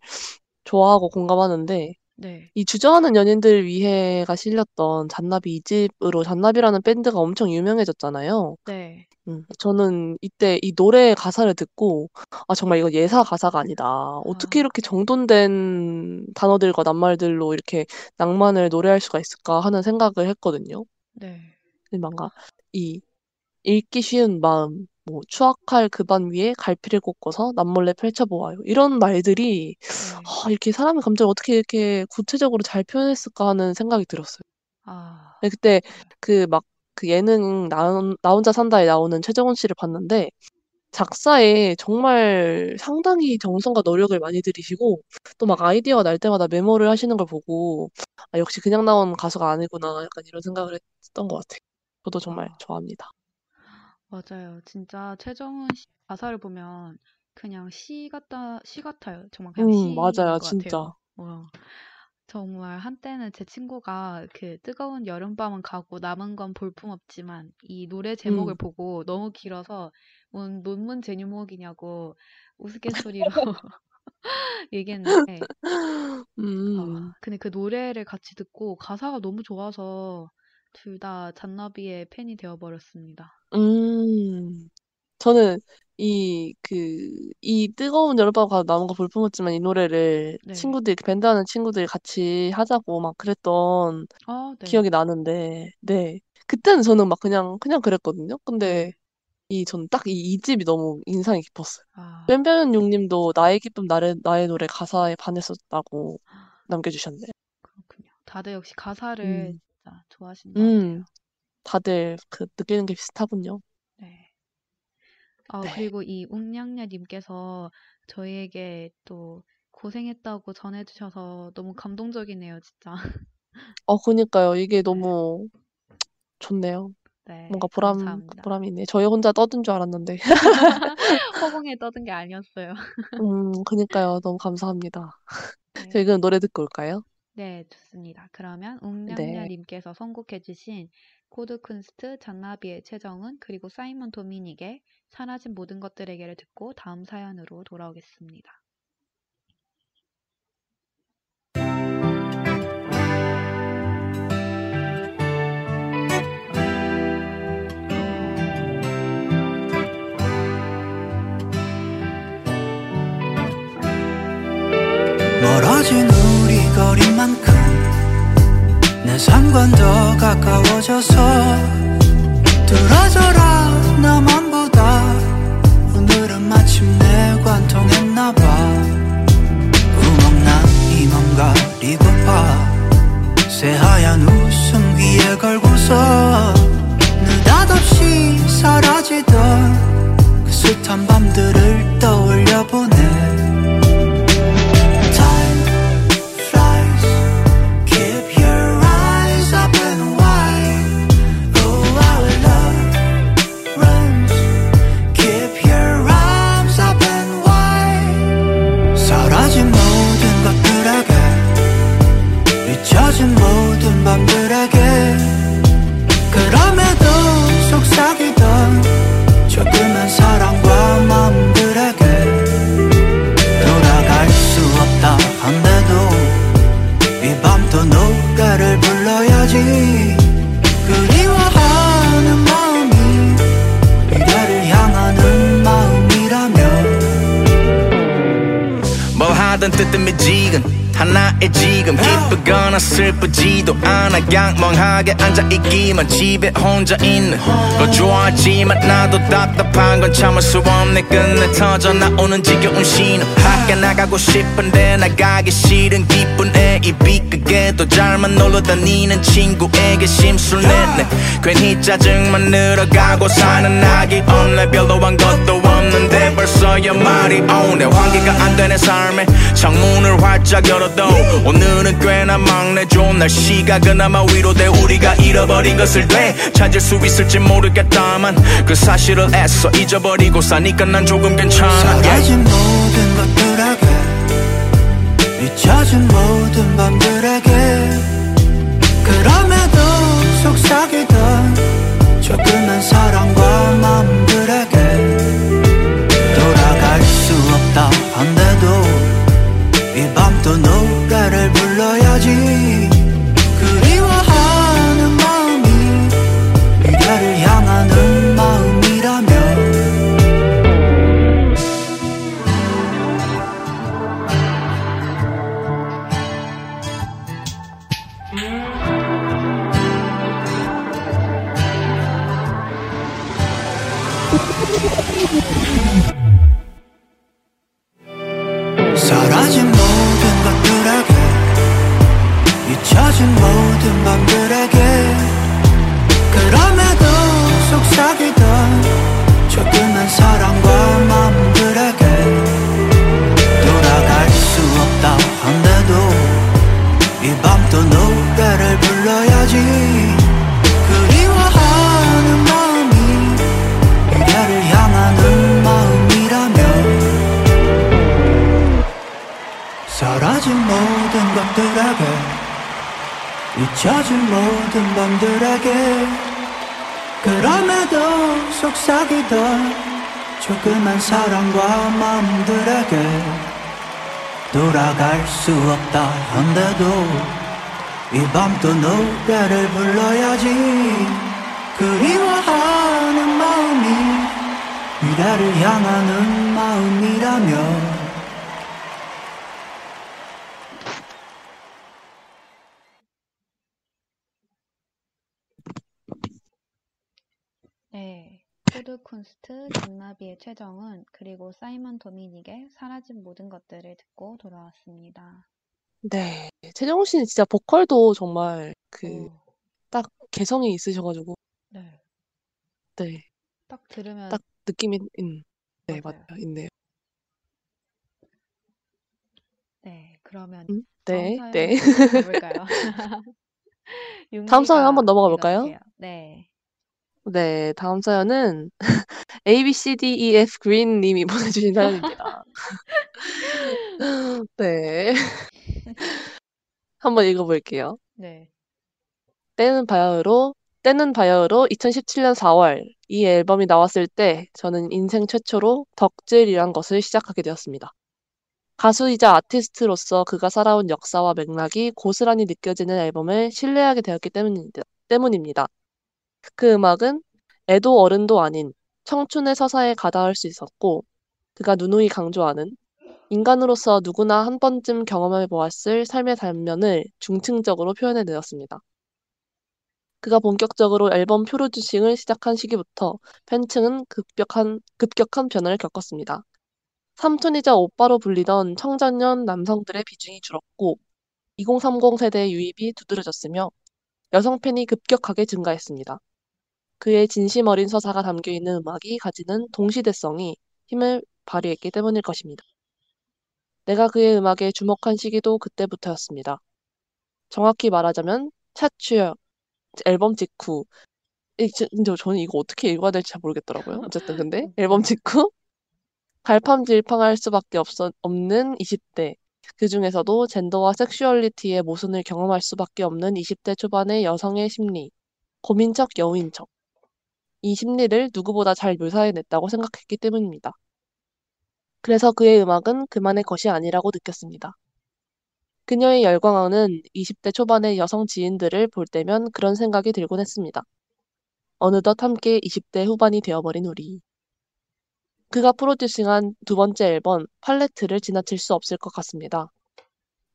좋아하고 공감하는데 네. 이 주저하는 연인들 위해가 실렸던 잔나비 2집으로 잔나비라는 밴드가 엄청 유명해졌잖아요. 네. 음, 저는 이때 이 노래 가사를 듣고 아 정말 이거 예사 가사가 아니다. 어떻게 아. 이렇게 정돈된 단어들과 낱말들로 이렇게 낭만을 노래할 수가 있을까 하는 생각을 했거든요. 네. 뭔가 이 읽기 쉬운 마음, 뭐 추악할 그반 위에 갈피를 꽂고서 남몰래 펼쳐보아요. 이런 말들이 네. 아, 이렇게 사람의 감정을 어떻게 이렇게 구체적으로 잘 표현했을까 하는 생각이 들었어요. 아, 네, 그때 그막그 예능 나, 나 혼자 산다에 나오는 최정원 씨를 봤는데 작사에 정말 상당히 정성과 노력을 많이 들이시고 또 막 아이디어가 날 때마다 메모를 하시는 걸 보고 아, 역시 그냥 나온 가수가 아니구나 약간 이런 생각을 했던 것 같아요. 저도 정말 아. 좋아합니다. 맞아요. 진짜 최정은 씨 가사를 보면 그냥 시 같다, 시 같아요. 정말 그냥 음, 시인 맞아요, 것 진짜. 같아요. 어. 정말 한때는 제 친구가 그 뜨거운 여름밤은 가고 남은 건 볼품없지만 이 노래 제목을 음. 보고 너무 길어서 뭔 논문 제목이냐고 우스갯소리로 얘기했는데 음. 어, 근데 그 노래를 같이 듣고 가사가 너무 좋아서 둘 다 잔나비의 팬이 되어버렸습니다. 음, 저는 이, 그, 이 뜨거운 여름밤과 나무가 불품었지만 이 노래를 네. 친구들, 밴드 하는 친구들이 같이 하자고 막 그랬던 아, 네. 기억이 나는데, 네. 그때는 저는 막 그냥, 그냥 그랬거든요. 근데 네. 이, 전 딱 이, 이 집이 너무 인상이 깊었어요. 아, 뺨뺨용 님도 나의 기쁨, 나의, 나의 노래 가사에 반했었다고 남겨주셨네요. 그렇군요. 다들 역시 가사를 음, 진짜 좋아하시는 것 같아요. 음, 다들 그 느끼는 게 비슷하군요. 네. 아, 네. 그리고 이 웅냥냐님께서 저희에게 또 고생했다고 전해주셔서 너무 감동적이네요, 진짜. 어, 그니까요. 이게 네. 너무 좋네요. 네, 뭔가 보람, 감사합니다. 보람이 있네. 저희 혼자 떠든 줄 알았는데. 허공에 떠든 게 아니었어요. 음, 그니까요. 너무 감사합니다. 네. 저희 그럼 노래 듣고 올까요? 네, 좋습니다. 그러면 네. 웅냥냐님께서 선곡해주신 코드쿤스트, 잔나비의 최정훈, 그리고 사이먼 도미닉의 사라진 모든 것들에게를 듣고 다음 사연으로 돌아오겠습니다. 멀어진 우리 거리만큼 내 삶과 더 가까워져서 들어져라 나만보다. 오늘은 마침내 관통했나봐. 구멍난 이맘 가리고파 새하얀 웃음 귀에 걸고서 느닷없이 사라지던 그 숱한 밤들을 떠올려보네 나의 지금 기쁘거나 슬프지도 않아. 양멍하게 앉아있기만 집에 혼자 있는 걸 좋아하지만 나도 답답한 건 참을 수 없네. 끝내 터져 나오는 지겨운 신호. 밖에 나가고 싶은데 나가기 싫은 기쁜 애 입이 크게도 잘만 놀러 다니는 친구에게 심술 냈네 괜히 짜증만 늘어가고 사는 낙이 없네 별로 한 것도 벌써 연말이 오네. 환기가 안 되는 삶에. 창문을 활짝 열어도 오늘은 꽤나 막내 좋은 날씨가 그나마 위로돼. 우리가 잃어버린 것을 되찾을 수 있을지 모르겠다만 그 사실을 애써 잊어버리고 사니까 난 조금 괜찮아. 사라진 모든 것들에게 잊혀진 모든 밤들에게. 그럼에도 속삭이던 조그만 사랑 사랑과 마음들에게 돌아갈 수 없다 한데도 이 밤 또 노래를 불러야지. 그리워하는 마음이 미래를 향하는 마음이라면 네. 코드 쿤스트, 최정훈, 그리고 사이먼 도미닉의 사라진 모든 것들을 듣고 돌아왔습니다. 네. 최정훈 씨는 진짜 보컬도 정말 그 오, 딱 개성이 있으셔가지고 네. 네. 딱 들으면, 딱 느낌이 음. 네, 맞아요. 맞아요. 있네요. 네. 그러면 음, 다음 네, 사연 네. 가볼까요? 다음 사연 한번 넘어가 볼까요? 네. 네, 다음 사연은 A, B, C, D, E, F 그린 님이 보내주신 사연입니다. 네. 한번 읽어볼게요. 네. 때는 바야흐로, 때는 바야흐로 2017년 4월 이 앨범이 나왔을 때 저는 인생 최초로 덕질이란 것을 시작하게 되었습니다. 가수이자 아티스트로서 그가 살아온 역사와 맥락이 고스란히 느껴지는 앨범을 신뢰하게 되었기 때문입니다. 때문입니다. 그 음악은 애도 어른도 아닌 청춘의 서사에 가닿을 수 있었고 그가 누누이 강조하는 인간으로서 누구나 한 번쯤 경험해 보았을 삶의 단면을 중층적으로 표현해 내었습니다. 그가 본격적으로 앨범 프로듀싱을 시작한 시기부터 팬층은 급격한, 급격한 변화를 겪었습니다. 삼촌이자 오빠로 불리던 청소년 남성들의 비중이 줄었고 2030 세대의 유입이 두드러졌으며 여성 팬이 급격하게 증가했습니다. 그의 진심 어린 서사가 담겨 있는 음악이 가지는 동시대성이 힘을 발휘했기 때문일 것입니다. 내가 그의 음악에 주목한 시기도 그때부터였습니다. 정확히 말하자면 차추어 앨범 직후 근데 저는 이거 어떻게 읽어야 될지 잘 모르겠더라고요. 어쨌든 근데 앨범 직후 갈팡질팡할 수밖에 없어, 없는 20대 그 중에서도 젠더와 섹슈얼리티의 모순을 경험할 수밖에 없는 20대 초반의 여성의 심리 고민척 여우인 척 이 심리를 누구보다 잘 묘사해냈다고 생각했기 때문입니다. 그래서 그의 음악은 그만의 것이 아니라고 느꼈습니다. 그녀의 열광하는 20대 초반의 여성 지인들을 볼 때면 그런 생각이 들곤 했습니다. 어느덧 함께 20대 후반이 되어버린 우리. 그가 프로듀싱한 두 번째 앨범 팔레트를 지나칠 수 없을 것 같습니다.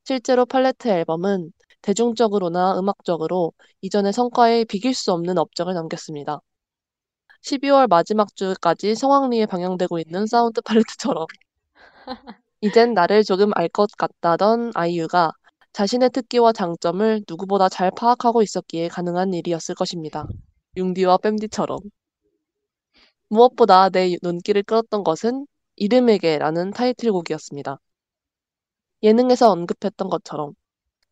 실제로 팔레트 앨범은 대중적으로나 음악적으로 이전의 성과에 비길 수 없는 업적을 남겼습니다. 12월 마지막 주까지 성황리에 방영되고 있는 사운드 팔레트처럼 이젠 나를 조금 알 것 같다던 아이유가 자신의 특기와 장점을 누구보다 잘 파악하고 있었기에 가능한 일이었을 것입니다. 융디와 뺨디처럼. 무엇보다 내 눈길을 끌었던 것은 이름에게라는 타이틀곡이었습니다. 예능에서 언급했던 것처럼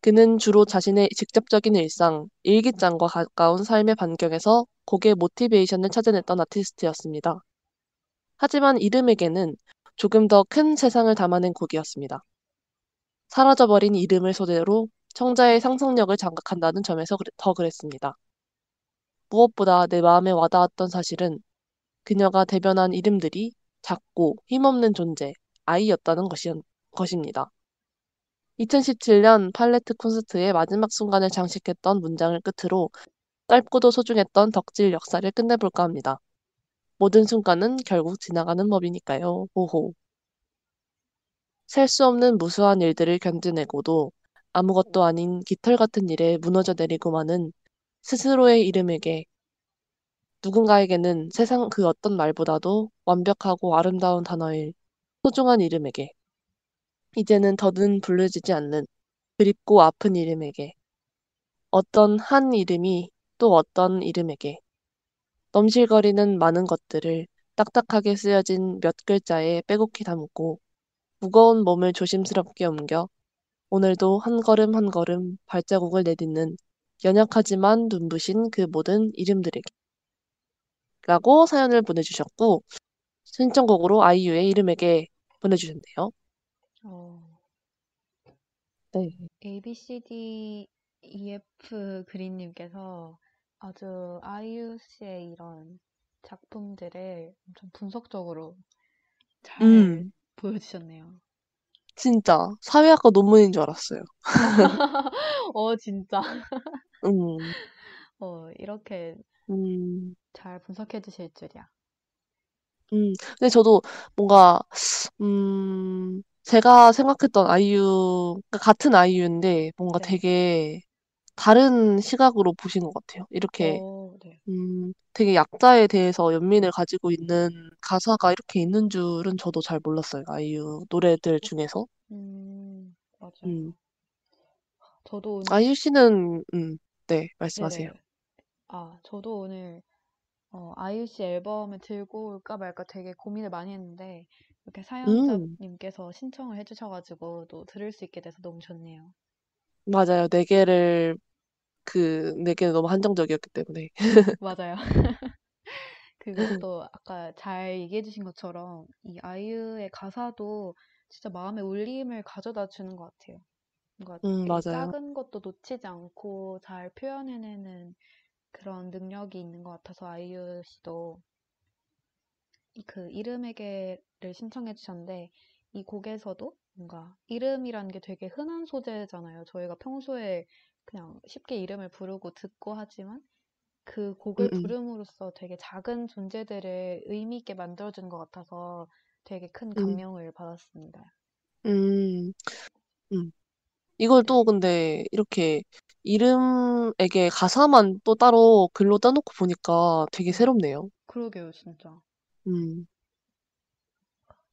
그는 주로 자신의 직접적인 일상, 일기장과 가까운 삶의 반경에서 곡의 모티베이션을 찾아냈던 아티스트였습니다. 하지만 이름에게는 조금 더 큰 세상을 담아낸 곡이었습니다. 사라져버린 이름을 소재로 청자의 상상력을 자극한다는 점에서 더 그랬습니다. 무엇보다 내 마음에 와닿았던 사실은 그녀가 대변한 이름들이 작고 힘없는 존재, 아이였다는 것이, 것입니다. 2017년 팔레트 콘서트의 마지막 순간을 장식했던 문장을 끝으로 짧고도 소중했던 덕질 역사를 끝내볼까 합니다. 모든 순간은 결국 지나가는 법이니까요. 호호. 셀 수 없는 무수한 일들을 견뎌내고도 아무것도 아닌 깃털 같은 일에 무너져 내리고 마는 스스로의 이름에게 누군가에게는 세상 그 어떤 말보다도 완벽하고 아름다운 단어일 소중한 이름에게 이제는 더는 부르지지 않는 그립고 아픈 이름에게 어떤 한 이름이 또 어떤 이름에게 넘실거리는 많은 것들을 딱딱하게 쓰여진 몇 글자에 빼곡히 담고 무거운 몸을 조심스럽게 옮겨 오늘도 한 걸음 한 걸음 발자국을 내딛는 연약하지만 눈부신 그 모든 이름들에게 라고 사연을 보내주셨고 신청곡으로 아이유의 이름에게 보내주셨네요. 어, 네. A, B, C, D, E, F 그린님께서 아주 아이유 씨의 이런 작품들을 엄청 분석적으로 잘 음, 보여주셨네요. 진짜 사회학과 논문인 줄 알았어요. 어, 진짜. 음, 어, 이렇게 음, 잘 분석해 주실 줄이야. 음. 근데 저도 뭔가 음, 제가 생각했던 아이유 그러니까 같은 아이유인데 뭔가 네. 되게 다른 시각으로 보신 것 같아요. 이렇게 어, 네. 음, 되게 약자에 대해서 연민을 가지고 있는 가사가 이렇게 있는 줄은 저도 잘 몰랐어요. 아이유 노래들 중에서. 음, 맞아요. 음. 저도 오늘, 아이유 씨는 음, 네, 말씀하세요. 네네. 아, 저도 오늘, 어, 아이유 씨 앨범을 들고 올까 말까 되게 고민을 많이 했는데, 이렇게 음, 사연자님께서 신청을 해주셔가지고 또 들을 수 있게 돼서 너무 좋네요. 맞아요. 네 개를 그네 개는 너무 한정적이었기 때문에. 맞아요. 그리고 또 아까 잘 얘기해 주신 것처럼 이 아이유의 가사도 진짜 마음에 울림을 가져다 주는 것 같아요. 뭔가 음. 작은 것도 놓치지 않고 잘 표현해내는 그런 능력이 있는 것 같아서 아이유 씨도 이그 이름에게를 신청해 주셨는데 이 곡에서도 뭔가 이름이라는 게 되게 흔한 소재잖아요. 저희가 평소에 그냥 쉽게 이름을 부르고 듣고 하지만 그 음, 곡을 음, 부름으로써 되게 작은 존재들을 의미 있게 만들어주는 것 같아서 되게 큰 음, 감명을 받았습니다. 음, 음. 이걸 또 네. 근데 이렇게 이름에게 가사만 또 따로 글로 따놓고 보니까 되게 네. 새롭네요. 그러게요, 진짜. 음,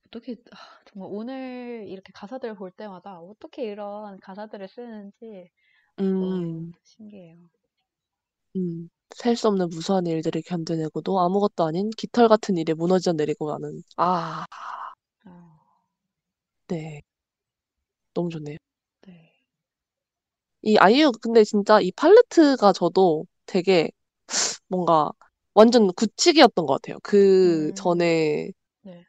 어떻게, 아, 정말 오늘 이렇게 가사들을 볼 때마다 어떻게 이런 가사들을 쓰는지 너무 음, 신기해요. 음. 셀 수 없는 무수한 일들을 견뎌내고도 아무것도 아닌 깃털 같은 일에 무너져 내리고 가는. 아, 아, 네. 너무 좋네요. 네. 이 아이유, 근데 진짜 이 팔레트가 저도 되게 뭔가 완전 굳히기였던 것 같아요. 그 음, 전에 네.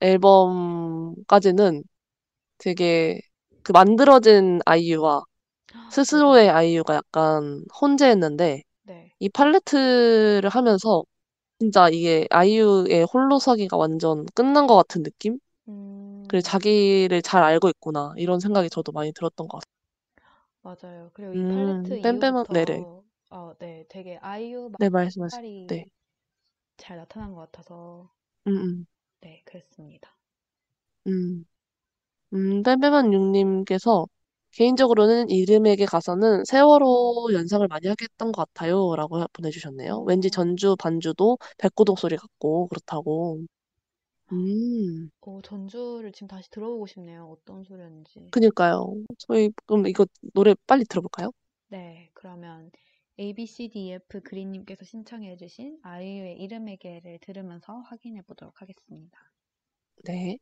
앨범까지는 되게 그 만들어진 아이유와 스스로의. 아이유가 약간 혼재했는데 네. 이 팔레트를 하면서 진짜 이게 아이유의 홀로서기가 완전 끝난 것 같은 느낌? 음, 자기를 잘 알고 있구나 이런 생각이 저도 많이 들었던 것 같아요. 맞아요. 그리고 이 팔레트 음, 뺨뺨한 네네 어, 네, 되게 아이유 네 말씀하세요. 네, 잘 나타난 것 같아서, 음, 네, 그랬습니다. 음, 음, 음, 뺨뺨한 육님께서 개인적으로는 이름에게 가서는 세월호 연상을 많이 하게 했던 것 같아요. 라고 보내주셨네요. 왠지 어, 전주, 반주도 백고동 소리 같고, 그렇다고. 음, 어, 전주를 지금 다시 들어보고 싶네요. 어떤 소리였는지. 그니까요. 저희, 그럼 이거 노래 빨리 들어볼까요? 네, 그러면 ABCDEF 그린님께서 신청해주신 아이유의 이름에게를 들으면서 확인해 보도록 하겠습니다. 네.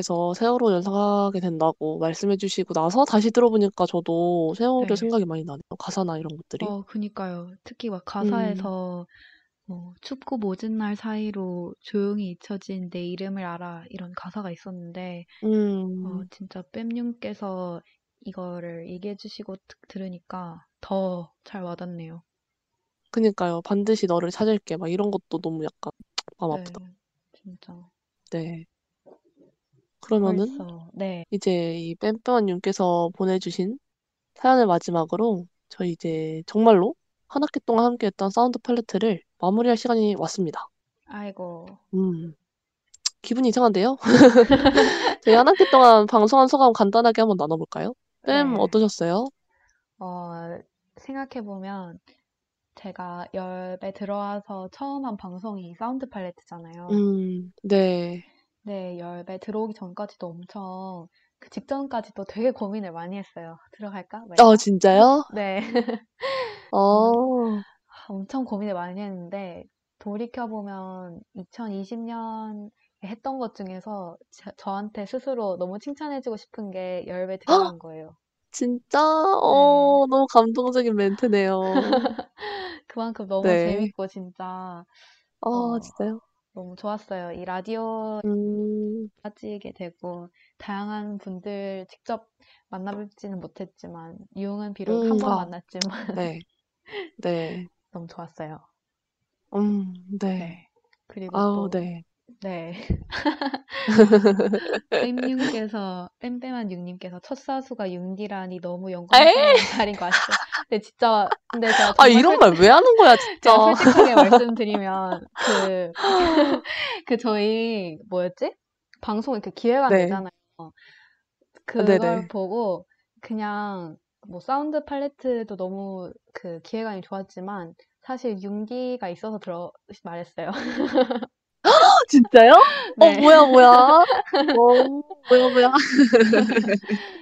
님께서 세월호 연상하게 된다고 말씀해 주시고 나서 다시 들어보니까 저도 세월호 네. 생각이 많이 나네요. 가사나 이런 것들이. 어, 그니까요. 특히 막 음, 가사에서 뭐 춥고 모진 날 사이로 조용히 잊혀진 내 이름을 알아 이런 가사가 있었는데 어, 음, 진짜 뺨님께서 이거를 얘기해 주시고 드- 들으니까 더 잘 와닿네요. 그니까요. 반드시 너를 찾을게. 막 이런 것도 너무 약간 마음 네, 아프다. 진짜. 네. 그러면은 벌써, 네. 이제 이 뺨뺨한님께서 보내주신 사연을 마지막으로 저희 이제 정말로 한 학기 동안 함께했던 사운드 팔레트를 마무리할 시간이 왔습니다. 아이고. 음, 기분이 이상한데요? 저희 한 학기 동안 방송한 소감 간단하게 한번 나눠볼까요? 뺨 네. 어떠셨어요? 어, 생각해보면 제가 열배 들어와서 처음 한 방송이 사운드 팔레트잖아요. 음, 네. 네, 열배 들어오기 전까지도 엄청 그 직전까지도 되게 고민을 많이 했어요. 들어갈까 말까? 어, 진짜요? 네. 어, 엄청 고민을 많이 했는데 돌이켜 보면 2020 년에 했던 것 중에서 저, 저한테 스스로 너무 칭찬해 주고 싶은 게 열배 들어간 거예요. 진짜? 네. 어, 너무 감동적인 멘트네요. 그만큼 너무 네. 재밌고 진짜 아, 어, 진짜요? 너무 좋았어요. 이 라디오 음, 빠지게 되고 다양한 분들 직접 만나뵙지는 못했지만 유흥은 비록 한 음, 번 아, 만났지만 네. 네. 너무 좋았어요. 음, 네. 네. 그리고 아우, 또 네. 네. 뺨님께서 뺨뺨한 육님께서 첫 사수가 윤디라니 너무! 영광스러운 자리인 것 같죠? 근데 진짜 근데 제가 아 이런 솔- 말왜 하는 거야 진짜. 제가 솔직하게 말씀드리면 그, 그 저희 뭐였지? 방송 이렇게 기획안 네. 되잖아요. 그걸 보고 그냥 뭐 사운드 팔레트도 너무 그 기획안이 좋았지만 사실 윤기가 있어서 들어 말했어요. 진짜요? 네. 어 뭐야 뭐야. 어 뭐야 뭐야.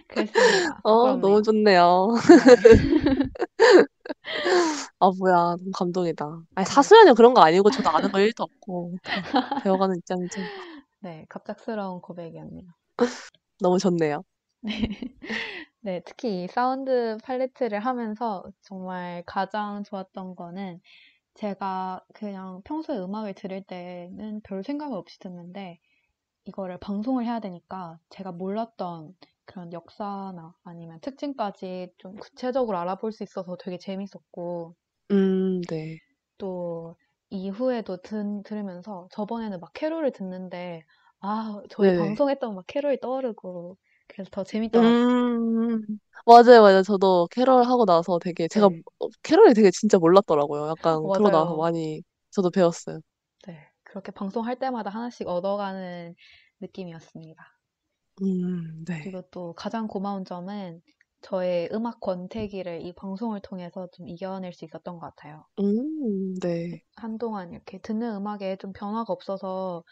그랬습니다. 어 부끄럽네요. 너무 좋네요. 네. 아 뭐야 너무 감동이다. 아니 사수연이 그런 거 아니고 저도 아는 거 1도 없고 배워가는 입장이죠. 네, 갑작스러운 고백이었네요. 너무 좋네요. 네. 네, 특히 이 사운드 팔레트를 하면서 정말 가장 좋았던 거는 제가 그냥 평소에 음악을 들을 때는 별 생각을 없이 듣는데 이거를 방송을 해야 되니까 제가 몰랐던 그런 역사나 아니면 특징까지 좀 구체적으로 알아볼 수 있어서 되게 재밌었고 음 네. 또 이후에도 든, 들으면서 저번에는 막 캐롤을 듣는데 아, 저희 네네. 방송했던 막 캐롤이 떠오르고 그래서 더 재밌더라고요. 음 맞아요 맞아요. 저도 캐럴 하고 나서 되게 제가 네. 어, 캐럴이 되게 진짜 몰랐더라고요. 약간 그러고 나서 맞아요. 많이 저도 배웠어요. 네, 그렇게 방송할 때마다 하나씩 얻어가는 느낌이었습니다. 음 네. 그리고 또 가장 고마운 점은 저의 음악 권태기를 이 방송을 통해서 좀 이겨낼 수 있었던 것 같아요. 음 네. 한동안 이렇게 듣는 음악에 좀 변화가 없어서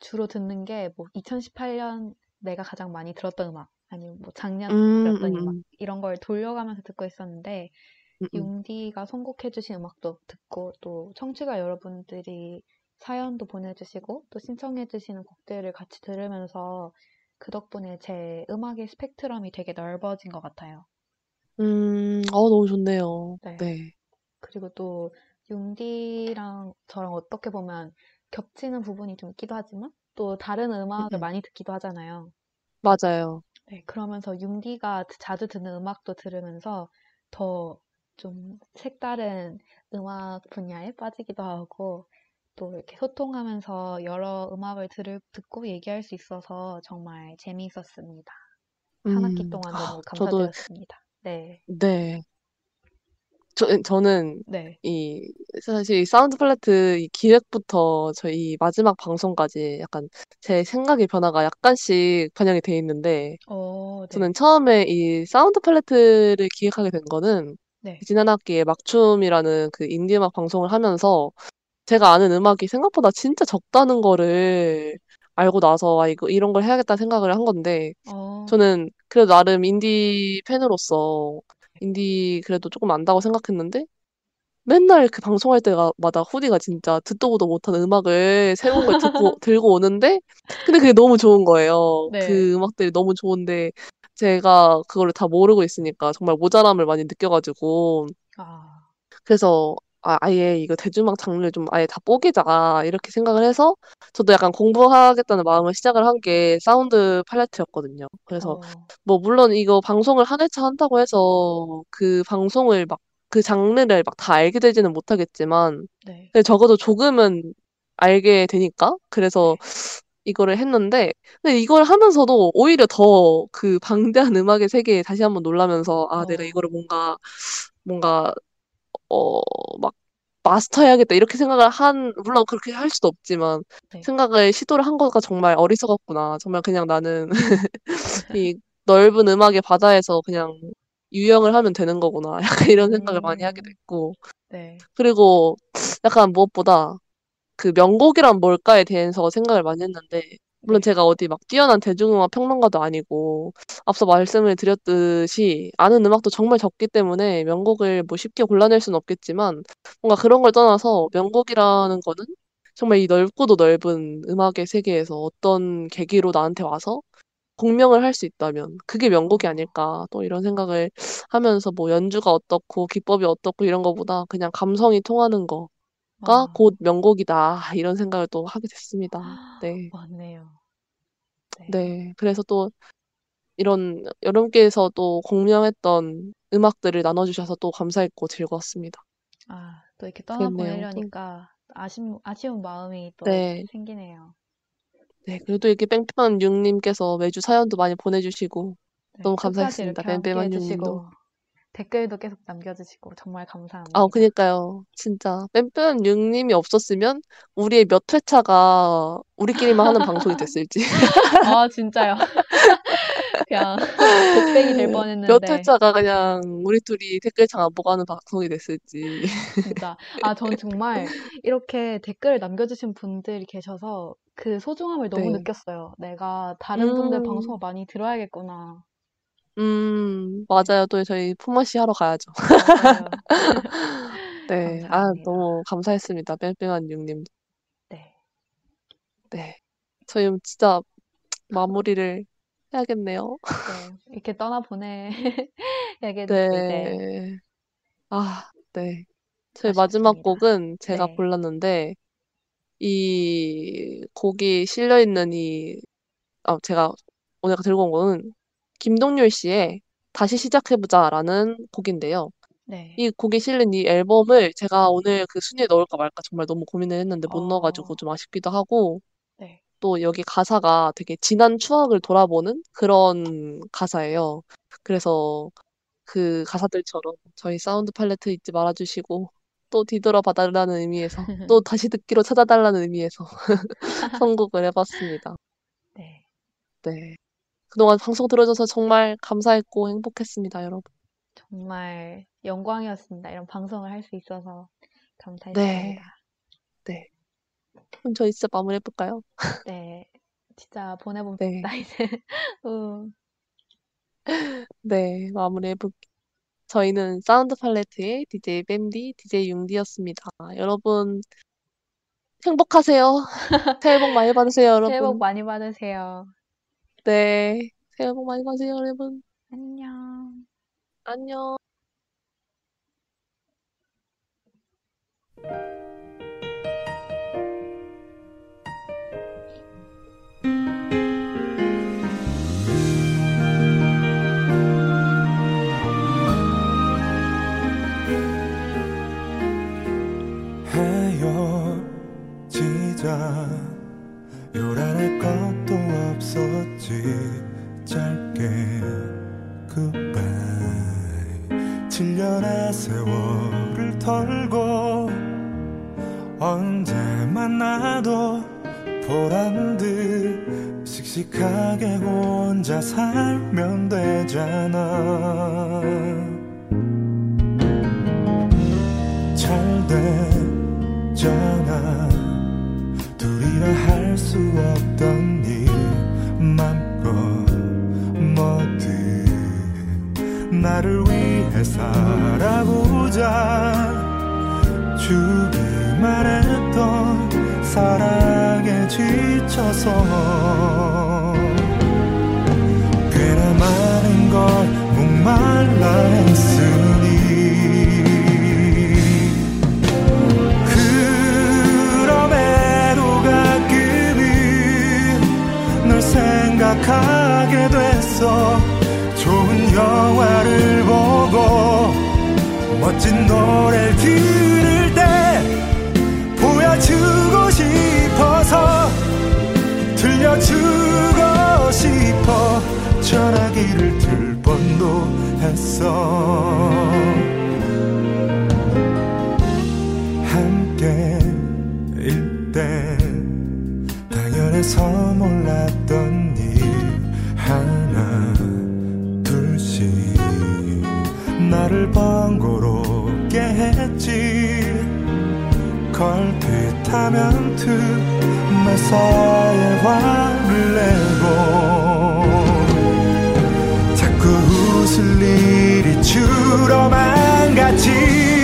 주로 듣는 게 뭐 2018년 내가 가장 많이 들었던 음악, 아니면 뭐 작년 음 들었던 음 음악, 음. 이런 걸 돌려가면서 듣고 있었는데, 음 음. 융디가 선곡해주신 음악도 듣고, 또 청취자 여러분들이 사연도 보내주시고, 또 신청해주시는 곡들을 같이 들으면서 그 덕분에 제 음악의 스펙트럼이 되게 넓어진 것 같아요. 음. 어 너무 좋네요. 네. 네. 그리고 또 융디랑 저랑 어떻게 보면 겹치는 부분이 좀 있기도 하지만 또 다른 음악을 음음. 많이 듣기도 하잖아요. 맞아요. 네, 그러면서 융디가 자주 듣는 음악도 들으면서 더 좀 색다른 음악 분야에 빠지기도 하고 또 이렇게 소통하면서 여러 음악을 들을, 듣고 얘기할 수 있어서 정말 재미있었습니다. 한 학기 음. 동안 아 너무 저도 감사드렸습니다. 네. 네. 저 저는 네. 이 사실 이 사운드 팔레트 이 기획부터 저희 마지막 방송까지 약간 제 생각의 변화가 약간씩 반영이 돼 있는데 어, 네. 저는 처음에 이 사운드 팔레트를 기획하게 된 거는 네. 지난 학기에 막춤이라는 그 인디 음악 방송을 하면서 제가 아는 음악이 생각보다 진짜 적다는 거를 알고 나서 '아 이거 이런 걸 해야겠다.' 생각을 한 건데 어. 저는 그래도 나름 인디 팬으로서 인디 그래도 쪼끔 안다고 생각했는데 맨날 그 방송할 때가 마다 후디가 진짜 듣도 보도 못한 음악을 새로운 걸 듣고 들고 오는데 근데 그게 너무 좋은 거예요. 네. 그 음악들이 너무 좋은데 제가 그거를 다 모르고 있으니까 정말 모자람을 많이 느껴 가지고 아. 그래서 ' 아 아예 이거 대중음악 장르를 좀 아예 다 뽀개자.' 이렇게 생각을 해서 저도 약간 공부하겠다는 마음을 시작을 한 게 사운드 팔레트였거든요. 그래서 어. 뭐 물론 이거 방송을 한 회차 한다고 해서 그 방송을 막 그 장르를 막 다 알게 되지는 못하겠지만 네. 적어도 조금은 알게 되니까 그래서 네. 이거를 했는데 근데 이걸 하면서도 오히려 더 그 방대한 음악의 세계에 다시 한번 놀라면서 '아 내가 어. 이거를 뭔가 뭔가 어 막 마스터해야겠다.' 이렇게 생각을 한 물론 그렇게 할 수도 없지만 네. 생각을 시도를 한 거가 정말 어리석었구나. 정말 그냥 나는 이 넓은 음악의 바다에서 그냥 유영을 하면 되는 거구나. 약간 이런 생각을 많이 하게 음. 됐고 네. 그리고 약간 무엇보다 그 '명곡이란 뭘까.'에 대해서 생각을 많이 했는데 물론 네. 제가 어디 막 뛰어난 대중음악 평론가도 아니고 앞서 말씀을 드렸듯이 아는 음악도 정말 적기 때문에 명곡을 뭐 쉽게 골라낼 수는 없겠지만 뭔가 그런 걸 떠나서 명곡이라는 거는 정말 이 넓고도 넓은 음악의 세계에서 어떤 계기로 나한테 와서 공명을 할 수 있다면 '그게 명곡이 어. 아닐까.' 또 이런 생각을 하면서 뭐 연주가 어떻고 기법이 어떻고 이런 거보다 그냥 '감성이 통하는 거가 아. 곧 명곡이다.' 이런 생각을 또 하게 됐습니다. 네. 맞네요. 네. 네. 그래서 또 이런 여러분께서 또 공명했던 음악들을 나눠 주셔서 또 감사했고 즐거웠습니다. 아, 또 이렇게 떠나 그랬네요. 또 보내려니까 아심 아쉬운 마음이 또 네. 생기네요. 네. 그래도 이렇게 뺑뺑한6 님께서 매주 사연도 많이 보내 주시고 네. 너무 감사했습니다. 이렇게 함께 해 뺑뺑한6 님도. 댓글도 계속 남겨주시고 정말 감사합니다. 아, 그니까요. 진짜. 뺨뺨 육님이 없었으면 우리의 몇 회차가 우리끼리만 하는 방송이 됐을지. 아, 진짜요. 그냥 독백이 될몇 뻔했는데 회차가 그냥 우리 둘이 댓글창 안 보고 하는 방송이 됐을지. 진짜 아, 전 정말 이렇게 댓글을 남겨주신 분들이 계셔서 그 소중함을 너무 네. 느꼈어요. 내가 다른 분들 음. 방송을 많이 들어야겠구나. 음, 맞아요. 또 저희 품앗이 하러 가야죠. 맞아요. 네. 아, 감사합니다. 너무 감사했습니다. 뺑뺑한 육님. 네. 네. 저희 진짜 마무리를 해야겠네요. 네. 이렇게 떠나보내야겠는데 네. 아, 네. 저희 아쉽습니다. 마지막 곡은 제가 네. 골랐는데, 이 곡이 실려있는 이, 아, 제가 오늘 들고 온 거는 김동률 씨의 다시 시작해보자라는 곡인데요. 네. 이 곡이 실린 이 앨범을 제가 오늘 그 순위에 넣을까 말까 정말 너무 고민을 했는데 못 넣어가지고 어, 좀 아쉽기도 하고, 네. 또 여기 가사가 되게 지난 추억을 돌아보는 그런 가사예요. 그래서 그 가사들처럼 저희 사운드 팔레트 잊지 말아주시고 또 뒤돌아 봐달라는 의미에서 또 다시 듣기로 찾아달라는 의미에서 선곡을 해봤습니다. 네. 네. 그동안 방송 들어줘서 정말 감사했고 행복했습니다, 여러분. 정말 영광이었습니다. 이런 방송을 할 수 있어서 네. 감사했습니다. 네. 그럼 저희 진짜 마무리해볼까요? 네. 진짜 보내봅시다, 네. 이제. 음, 네, 마무리해볼게요. 저희는 사운드 팔레트의 DJ 뱀디, DJ 융디였습니다. 여러분, 행복하세요. 새해 복 많이 받으세요, 새해 복 여러분. 많이 받으세요. 네, 새해 복 많이 받으세요, 여러분. 안녕. 안녕. 헤어지자 요란할 것도 없었지 짧게 goodbye. 7년의 세월을 털고 언제 만나도 보란 듯 씩씩하게 혼자 살면 되잖아. 잘 됐잖아. 둘이라 할 수 없던 일 나를 위해 살아보자. 주기만 했던 사랑에 지쳐서 꽤나 많은 걸 목말라 했으니 그럼에도 가끔은 널 생각하게 됐어. 좋은 영화를 보고 멋진 노래를 들을 때 보여주고 싶어서 들려주고 싶어 전화기를 들 뻔도 했어. 함께일 때 당연해서 몰랐던 걸핏하면 틈날 사이에 화를 내고 자꾸 웃을 일이 줄어만 갔지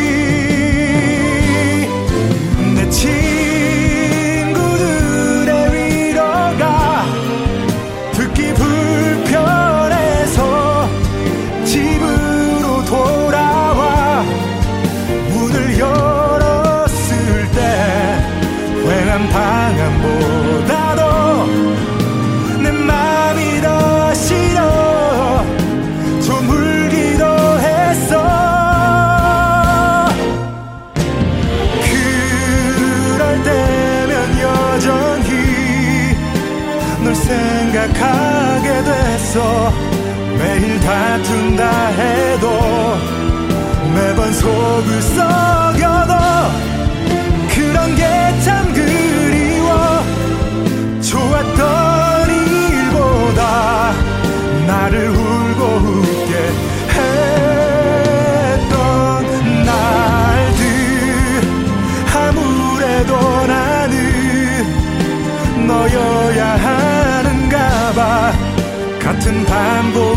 생각하게 됐어. 매일 다툰다 해도 매번 속을 썩 같은